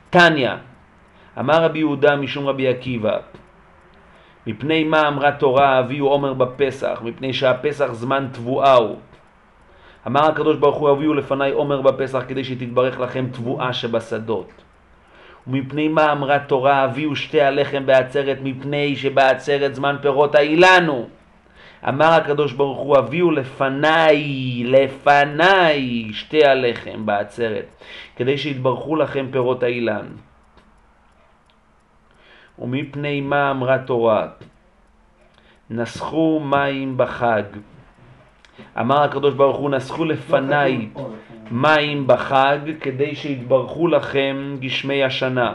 תניא, אמר רבי יהודה משום רבי עקיבא, מפני מה אמרה תורה אביהו עומר בפסח, מפני שהפסח זמן תבואה הוא. אמר הקדוש ברוך הוא אביהו לפניי עומר בפסח כדי שתתברך לכם תבואה שבשדות. ומפני מה אמרה תורה הביאו שתי הלחם בעצרת מפני שבעצרת זמן פירות האילנו. אמר הקדוש ברוך הוא הביאו לפניי, לפניי שתי הלחם בעצרת כדי שיתברכו לכם פירות האילן. ומפני מה אמרה תורה נסחו מים בחג. אמר הקדוש ברוך הוא נסחו לפניי מים בחג כדי שיתברכו לכם גשמי השנה.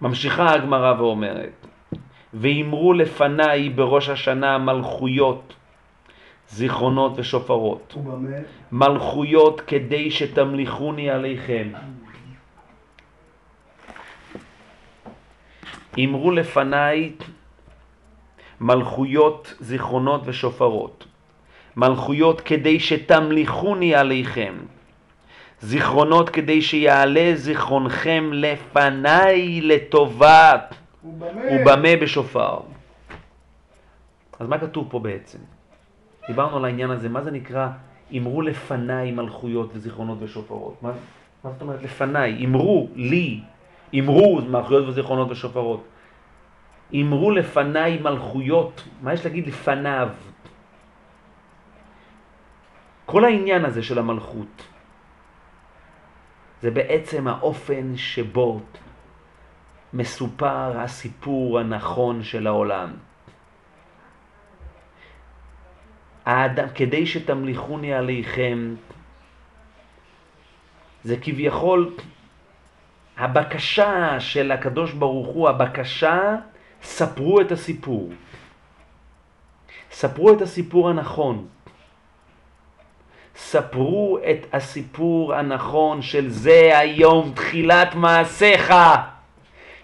ממשיכה הגמרא ואומרת, ואמרו לפניי בראש השנה מלכויות, זיכרונות ושופרות. ובמה? מלכויות כדי שתמליכוני עליכם. אמרו לפניי מלכויות, זיכרונות ושופרות. מלכויות כדי שתמליכוני עליכם. זיכרונות כדי שיעלה זיכרונכם לפניי לטובה ובמה? ובמה בשופר. אז מה כתוב פה בעצם? דיברנו על העניין הזה, מה זה נקרא אמרו לפניי מלכויות וזיכרונות ושופרות? מה, מה זאת אומרת לפניי? אמרו לי, אמרו מלכויות וזיכרונות ושופרות. אמרו לפניי מלכויות, מה יש להגיד לפניו? כל העניין הזה של המלכות, זה בעצם האופן שבו מסופר הסיפור הנכון של העולם. האדם, כדי שתמליכוני עליכם, זה כביכול הבקשה של הקדוש ברוך הוא, הבקשה, ספרו את הסיפור. ספרו את הסיפור הנכון. ספרו את הסיפור הנכון של זה היום תחילת מעשיך,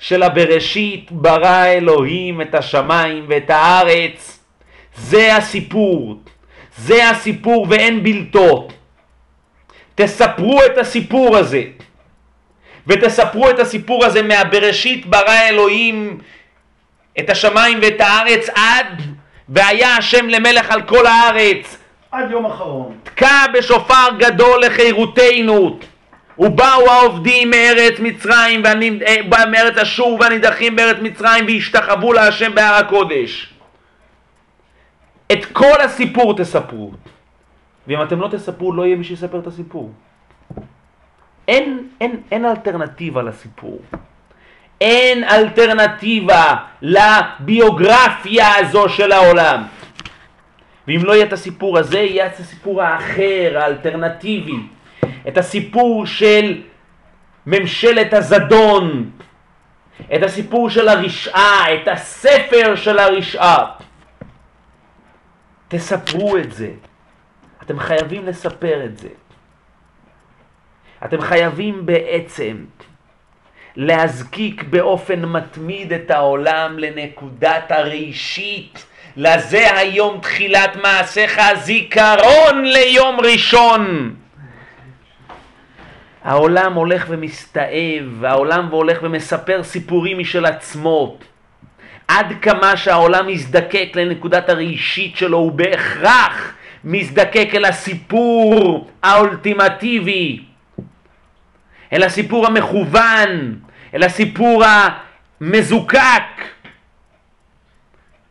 של הבראשית ברא אלוהים את השמיים ואת הארץ. זה הסיפור, זה הסיפור ואין בלתו. תספרו את הסיפור הזה, ותספרו את הסיפור הזה מהבראשית ברא אלוהים את השמיים ואת הארץ עד והיה השם למלך על כל הארץ. עד יום אחרון. תקע בשופר גדול לחירותנו. ובאו העובדים מארץ מצרים, אה, מארץ אשור והנידחים בארץ מצרים והשתחוו להשם בהר הקודש. את כל הסיפור תספרו. ואם אתם לא תספרו, לא יהיה מי שיספר את הסיפור. אין, אין, אין אלטרנטיבה לסיפור. אין אלטרנטיבה לביוגרפיה הזו של העולם. ואם לא יהיה את הסיפור הזה, יהיה את הסיפור האחר, האלטרנטיבי. את הסיפור של ממשלת הזדון, את הסיפור של הרשעה, את הספר של הרשעה. תספרו את זה. אתם חייבים לספר את זה. אתם חייבים בעצם להזקיק באופן מתמיד את העולם לנקודת הראשית. לזה היום תחילת מעשיך זיכרון ליום ראשון. העולם הולך ומסתאב, העולם הולך ומספר סיפורים משל עצמו. עד כמה שהעולם מזדקק לנקודת הראשית שלו, הוא בהכרח מזדקק אל הסיפור האולטימטיבי, אל הסיפור המכוון, אל הסיפור המזוקק,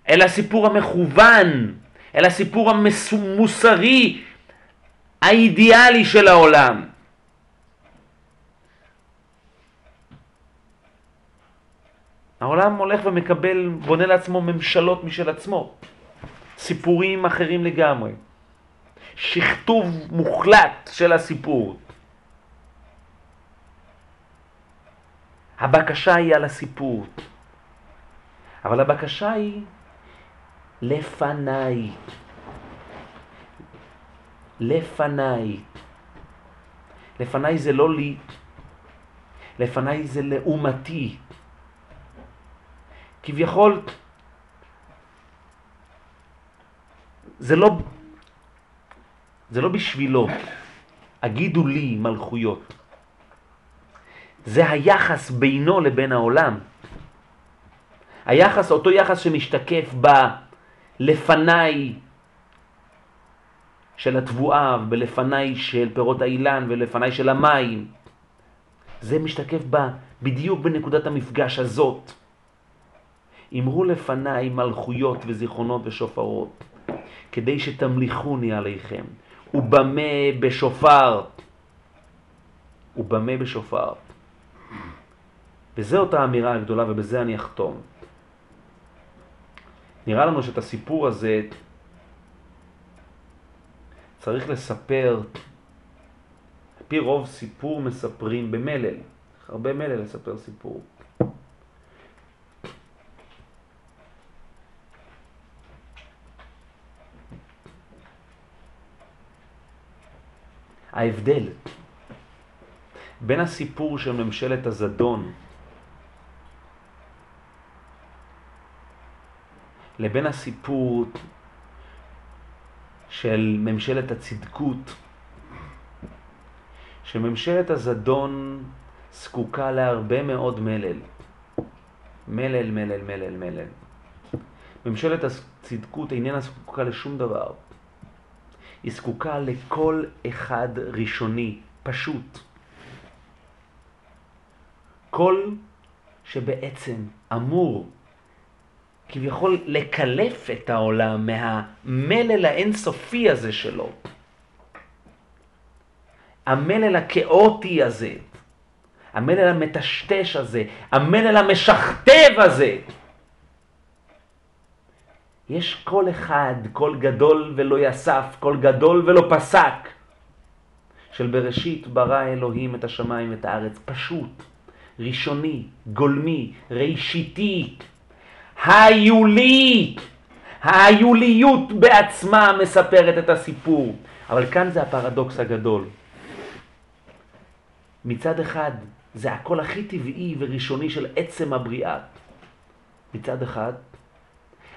אל הסיפור המכוון, אל הסיפור המוסרי האידיאלי של העולם. העולם הולך ומקבל, בונה לעצמו ממשלות משל עצמו, סיפורים אחרים לגמרי, שכתוב מוחלט של הסיפור. הבקשה היא על הסיפור, אבל הבקשה היא לפניי. לפניי. לפניי זה לא לי, לפניי זה לעומתי. כביכול, זה לא, זה לא בשבילו, הגידו לי מלכויות. זה היחס בינו לבין העולם. היחס, אותו יחס שמשתקף בלפניי של התבואה, ולפניי של פירות האילן, ולפניי של המים. זה משתקף בדיוק בנקודת המפגש הזאת. אמרו לפניי מלכויות וזיכרונות ושופרות, כדי שתמליכוני עליכם. ובמה בשופר? ובמה בשופר? וזו אותה אמירה הגדולה ובזה אני אחתום. נראה לנו שאת הסיפור הזה צריך לספר, על פי רוב סיפור מספרים במלל, הרבה מלל לספר סיפור. ההבדל בין הסיפור של ממשלת הזדון לבין הסיפור של ממשלת הצדקות, שממשלת הזדון זקוקה להרבה מאוד מלל. מלל, מלל, מלל, מלל. ממשלת הצדקות איננה זקוקה לשום דבר. היא זקוקה לכל אחד ראשוני, פשוט. קול שבעצם אמור כביכול לקלף את העולם מהמלל האינסופי הזה שלו. המלל הכאוטי הזה, המלל המטשטש הזה, המלל המשכתב הזה. יש קול אחד, קול גדול ולא יסף, קול גדול ולא פסק, של בראשית ברא אלוהים את השמיים ואת הארץ, פשוט, ראשוני, גולמי, ראשיתי, היולי, היוליות בעצמה מספרת את הסיפור. אבל כאן זה הפרדוקס הגדול. מצד אחד, זה הקול הכי טבעי וראשוני של עצם הבריאה. מצד אחד,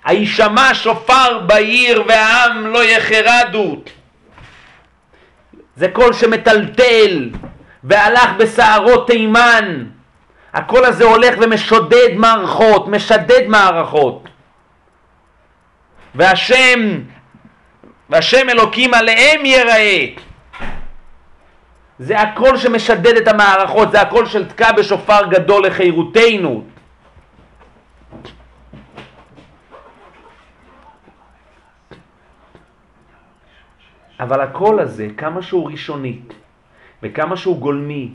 הישמע שופר בעיר והעם לא יחרדו. זה קול שמטלטל והלך בסערות תימן. הקול הזה הולך ומשודד מערכות, משדד מערכות. והשם, והשם אלוקים עליהם יראה. זה הקול שמשדד את המערכות, זה הקול של תקע בשופר גדול לחירותנו. אבל הקול הזה, כמה שהוא ראשוני, וכמה שהוא גולמי,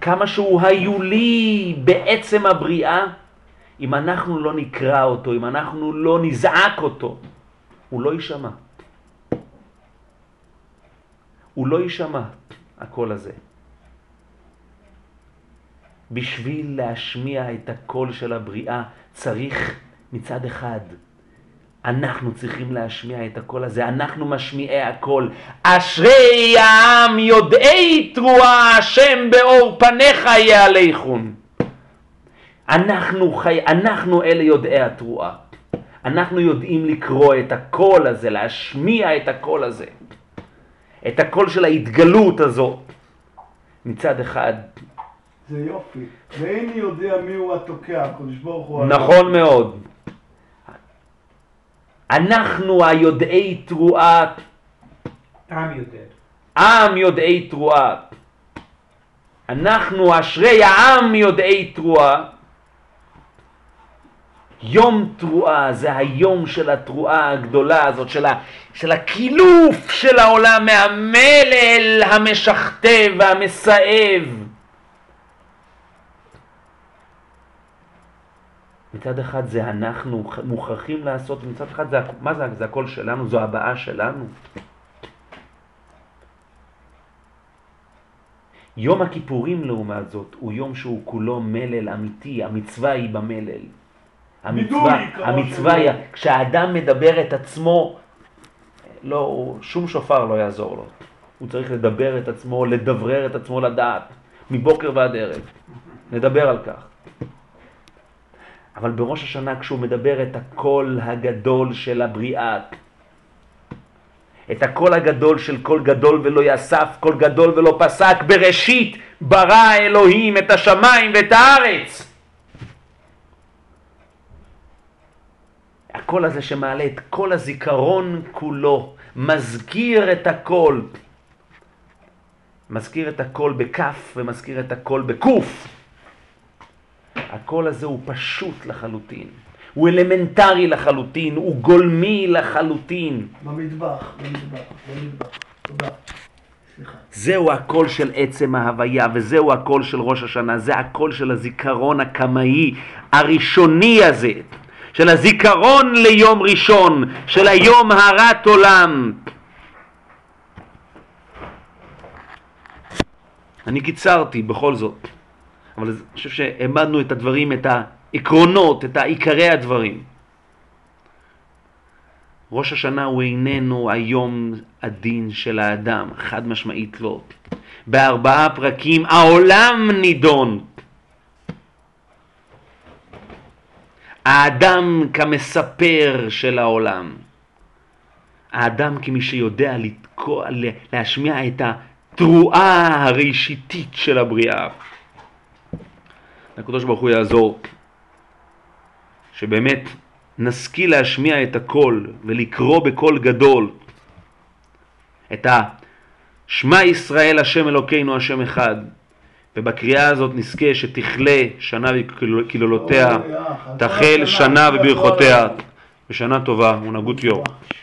כמה שהוא היולי בעצם הבריאה, אם אנחנו לא נקרא אותו, אם אנחנו לא נזעק אותו, הוא לא יישמע. הוא לא יישמע, הקול הזה. בשביל להשמיע את הקול של הבריאה צריך מצד אחד אנחנו צריכים להשמיע את הקול הזה, אנחנו משמיעי הקול. אשרי העם יודעי תרועה, השם באור פניך יעליכון. אנחנו, חי... אנחנו אלה יודעי התרועה. אנחנו יודעים לקרוא את הקול הזה, להשמיע את הקול הזה. את הקול של ההתגלות הזאת. מצד אחד. זה יופי. ואיני יודע מי הוא התוקע, הקדוש ברוך הוא. נכון מאוד. אנחנו היודעי תרועה, עם יודע. עם יודעי תרועה. אנחנו אשרי העם יודעי תרועה. יום תרועה זה היום של התרועה הגדולה הזאת, של, ה, של הקילוף של העולם מהמלל המשכתב והמסאב. מצד אחד זה אנחנו מוכרחים לעשות, מצד אחד זה, מה זה, זה הכל שלנו, זו הבעה שלנו. יום הכיפורים לעומת זאת הוא יום שהוא כולו מלל אמיתי, המצווה היא במלל. המצווה, המצווה היא, כשהאדם מדבר את עצמו, לא, שום שופר לא יעזור לו. הוא צריך לדבר את עצמו, לדברר את עצמו לדעת, מבוקר ועד ערב. נדבר על כך. אבל בראש השנה כשהוא מדבר את הקול הגדול של הבריאה, את הקול הגדול של קול גדול ולא יסף, קול גדול ולא פסק, בראשית ברא אלוהים את השמיים ואת הארץ. הקול הזה שמעלה את כל הזיכרון כולו, מזכיר את הקול, מזכיר את הקול בכף ומזכיר את הקול בקוף. הקול הזה הוא פשוט לחלוטין, הוא אלמנטרי לחלוטין, הוא גולמי לחלוטין. במטבח, במטבח, במטבח. תודה. זהו הקול של עצם ההוויה, וזהו הקול של ראש השנה, זה הקול של הזיכרון הקמאי הראשוני הזה, של הזיכרון ליום ראשון, של היום הרת עולם. אני קיצרתי בכל זאת. אבל אני חושב שהעמדנו את הדברים, את העקרונות, את עיקרי הדברים. ראש השנה הוא איננו היום הדין של האדם, חד משמעית לא. בארבעה פרקים העולם נידון. האדם כמספר של העולם. האדם כמי שיודע לתקוע, להשמיע את התרועה הראשיתית של הבריאה. הקדוש ברוך הוא יעזור, שבאמת נשכיל להשמיע את הקול ולקרוא בקול גדול את השמע ישראל השם אלוקינו השם אחד ובקריאה הזאת נזכה שתכלה שנה וקללותיה, תחל שנה וברכותיה, ושנה טובה ונהגות יום.